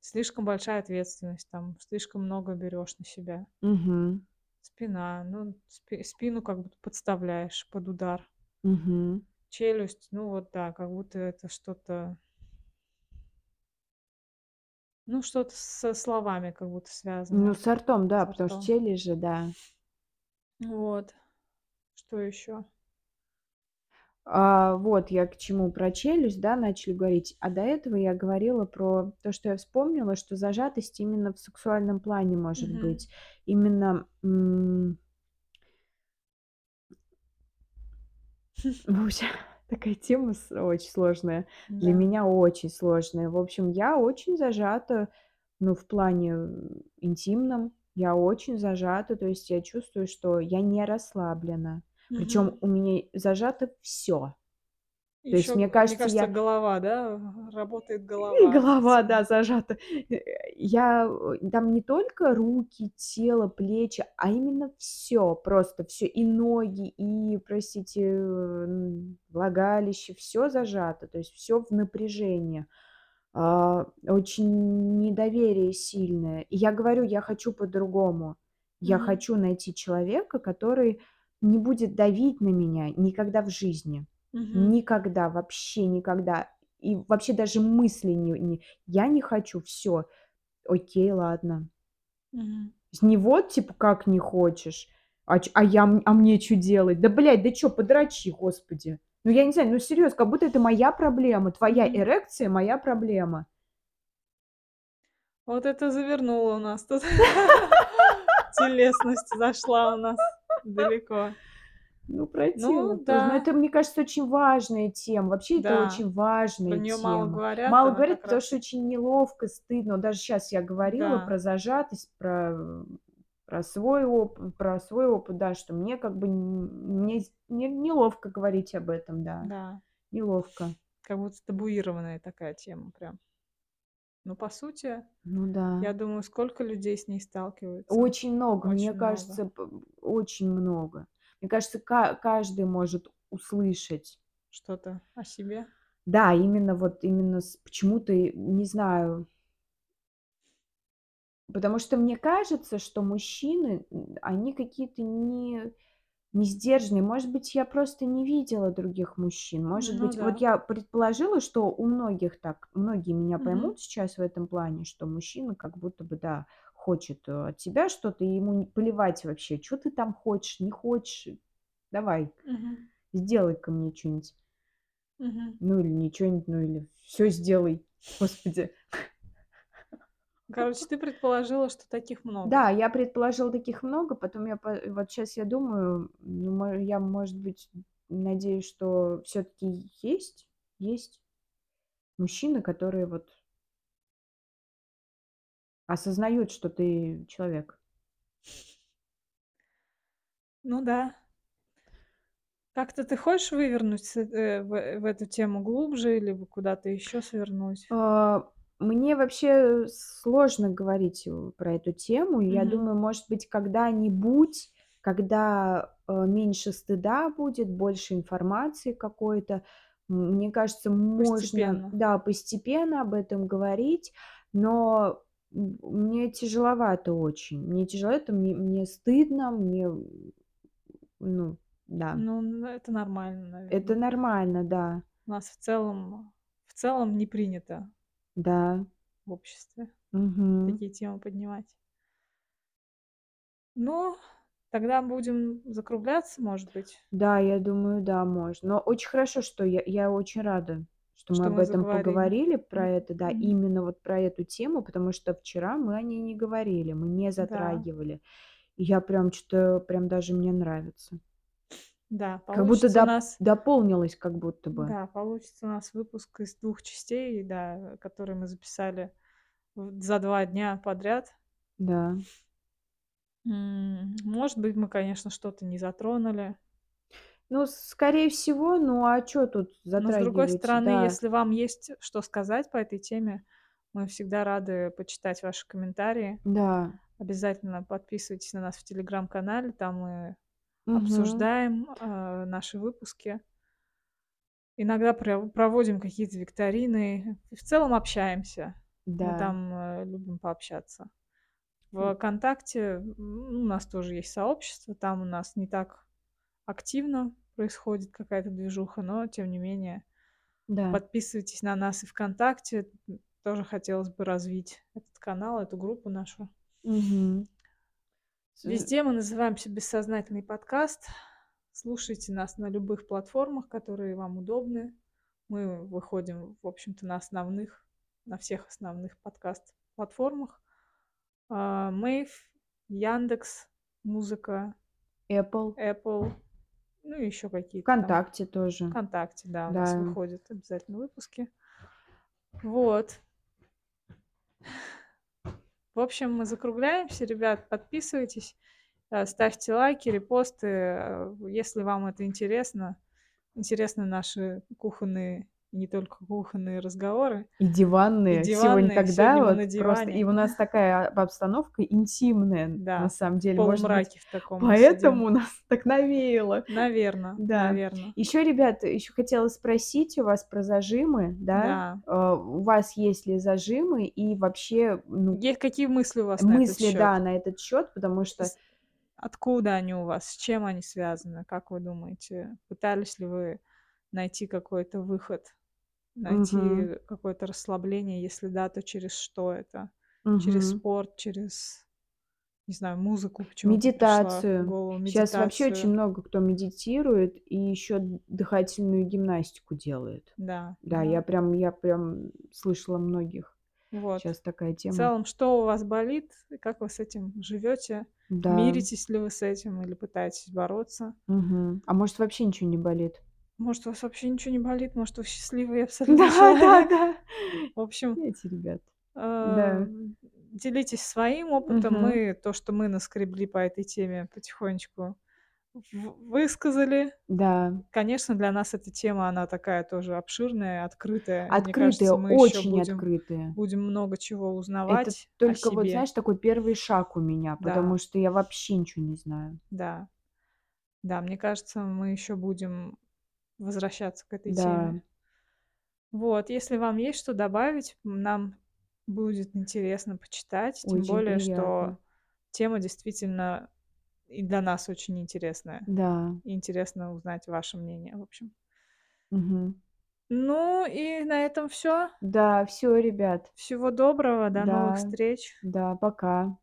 Слишком большая ответственность, там, слишком много берёшь на себя. Мгм. Спина, ну, спи спину как будто подставляешь под удар. Мгм. Челюсть, ну вот да, как будто это что-то ну, что-то со словами как будто Ну, связано. с ртом, да, Со потому что ртом. челюсть же, да. Вот. Что ещё? А, вот я к чему. Про челюсть, да, начали говорить, а до этого я говорила про то, что я вспомнила, что зажатость именно в сексуальном плане может Мгм. быть. Именно, м общем, такая тема с очень сложная. Для Да. меня очень сложная. В общем, я очень зажата, ну, в плане, м, интимном. Я очень зажата, то есть я чувствую, что я не расслаблена. Причём Мгм. у меня зажато всё. То есть, Ещё, мне г мне кажется, кажется, я голова, да, работает И голова голова, да, зажата. Я, э, там не только руки, тело, плечи, а именно всё, просто всё. И ноги, и, простите, влагалище- всё зажато, то есть всё в напряжении. А, очень недоверие сильное. И я говорю, я хочу по-другому. Я Мгм. хочу найти человека, который не будет давить на меня никогда в жизни. Мгм. Никогда, вообще никогда. И вообще даже мысли не не я не хочу, всё. Окей, ладно. С не вот типа: "Как не хочешь?" А а я а мне чё делать? Да, блядь, да чё, подрочи, Господи. Ну, я не знаю, ну, серьёзно, как будто это моя проблема. Твоя Мгм. эрекция- моя проблема. Вот это завернула у нас тут. Телесность зашла у нас далеко. Ну, про тело Ну тоже. Но да. это, мне кажется, очень важная тема. Вообще, это Да, очень про важная неё мало тема. говорят, Мало говорят, потому что раз очень неловко, стыдно. Даже щас я говорила Да. про зажатость, про про свой оп про свой опыт, да, что мне как бы мне не неловко говорить об этом, да. Да. Неловко. Как будто табуированная такая тема прям. Но по сути, Ну я да. думаю, сколько людей с ней сталкиваются? Очень много, мне Очень много. кажется, очень много. Мне кажется, ка каждый может услышать. Что-то о себе? Да, именно вот именно с почему-то, не знаю Потому что мне кажется, что мужчины, они какие-то не не сдержанные. Может быть, я просто не видела других мужчин. Может Ну быть, вот да. я предположила, что у многих так, многие меня поймут сейчас в этом плане, что мужчина как будто бы, да, хочет, э, от тебя что-то, и ему не плевать вообще, чё ты там хочешь, не хочешь. Давай, Мгм. сделай-ка мне чё-нибудь. Мгм. Ну, или чё-нибудь, ну, или всё сделай, Господи. Короче, ты предположила, что таких много. Да, я предположила, таких много, потом я вот щас я думаю, ну, я, может быть, надеюсь, что всё-таки есть есть мужчины, которые вот осознают, что ты человек. Ну да. Как-то ты хочешь вывернуть э, в в эту тему глубже или куда-то ещё свернуть? А, мне вообще сложно говорить, про эту тему. Я Мгм. думаю, может быть, когда-нибудь, когда, э, меньше стыда будет, больше информации какой-то, мне кажется, можно, Постепенно. да, постепенно об этом говорить, но, мне тяжеловато очень. Мне тяжеловато, мне мне стыдно, мне, ну да. Ну, это нормально, Это наверно. нормально, да. У нас в целом в целом не принято Да. в обществе Мгм. такие темы поднимать. Ну, тогда будем закругляться, может быть? Да, я думаю, да, можно. Но очень хорошо, что я я очень рада, что мы об этом заговорили. поговорили, про это, да, мгм. именно вот про эту тему, потому что вчера мы о ней не говорили, мы не Да. затрагивали. И я прям чё-то, прям даже мне нравится. Да, Как будто доп нас дополнилось как будто бы. Да, получится у нас выпуск из 2 частей, да, который мы записали за 2 дня подряд. Да. Может быть, мы, конечно, что-то не затронули. Ну, скорее всего, ну, а чё тут Но, с другой затрагивать, стороны, да. если вам есть что сказать по этой теме, мы всегда рады почитать ваши комментарии. Да. Обязательно подписывайтесь на нас в телеграм-канале, там мы Мгм. обсуждаем, а, наши выпуски. Иногда пров проводим какие-то викторины, в целом общаемся. Мы Да. там, э, любим пообщаться. М. В "Контакте", м, у нас тоже есть сообщество, там у нас не так активно происходит какая-то движуха, но тем не менее Да. подписывайтесь на нас и в "Контакте". М, тоже хотелось бы развить этот канал, эту группу нашу. С Везде мы называемся "Бессознательный подкаст". Слушайте нас на любых платформах, которые вам удобны. Мы выходим, в общем-то, на основных, на всех основных подкаст-платформах. А, Мэйв, "Яндекс.Музыка", Apple. Apple, ну, и ещё какие-то там. "ВКонтакте" тоже. "ВКонтакте", да, у нас Да. выходят обязательно выпуски. Вот. В общем, мы закругляемся. Ребят, подписывайтесь, э, ставьте лайки, репосты, э, если вам это интересно. Интересны наши кухонные, не только кухонные разговоры. И И диванные. диванные. Сегодня-когда Сегодня мы на вот просто и диване. у нас такая об обстановка интимная, на Да, самом в деле. Полумраке в таком мы сидим. поэтому нас так навеяло. Наверно, Да. наверно. Ещё, ребят, ещё хотела спросить у вас про зажимы, да. Да. А, у вас есть ли зажимы и вообще, ну, Е какие мысли у вас на этот мысли, да, на этот счёт, потому что откуда они у вас? С чем они связаны? Как вы думаете, пытались ли вы найти какой-то выход, найти какое-то расслабление? Если да, то через что это? Через Мгм. спорт, через, не знаю, музыку в Медитацию. голову, Щас вообще очень медитацию? много кто медитирует и ещё д дыхательную гимнастику делает. Да, Да, я да. прям я прям слышала многих. Вот. Щас такая В тема. целом, что у вас болит как вы с этим живёте? Да. Миритесь ли вы с этим или пытаетесь бороться? Мгм. А может, вообще ничего не болит? Может, у вас вообще ничего не болит, может, вы счастливый абсолютно Да, да, да. В общем, Эти ребята. а, Да. делитесь своим опытом. Мгм. Мы то, что мы наскребли по этой теме, потихонечку высказали. Да. Конечно, для нас эта тема, она такая тоже обширная, открытая. Мне Открытые, кажется, мы очень будем открытые. будем много чего Это узнавать о только вот, себе. знаешь, такой 1 шаг у меня, Да. потому что я вообще ничего не знаю. Да. Да, мне кажется, мы ещё будем возвращаться к этой Да. теме. Вот, если вам есть что добавить, нам будет интересно почитать. Тем Очень более, приятно. что тема действительно и для нас очень интересная. Да. И интересно узнать ваше мнение, в общем. Мгм. Ну и на этом всё. Да, всё, ребят. Всего доброго, до новых Да, встреч. да, пока.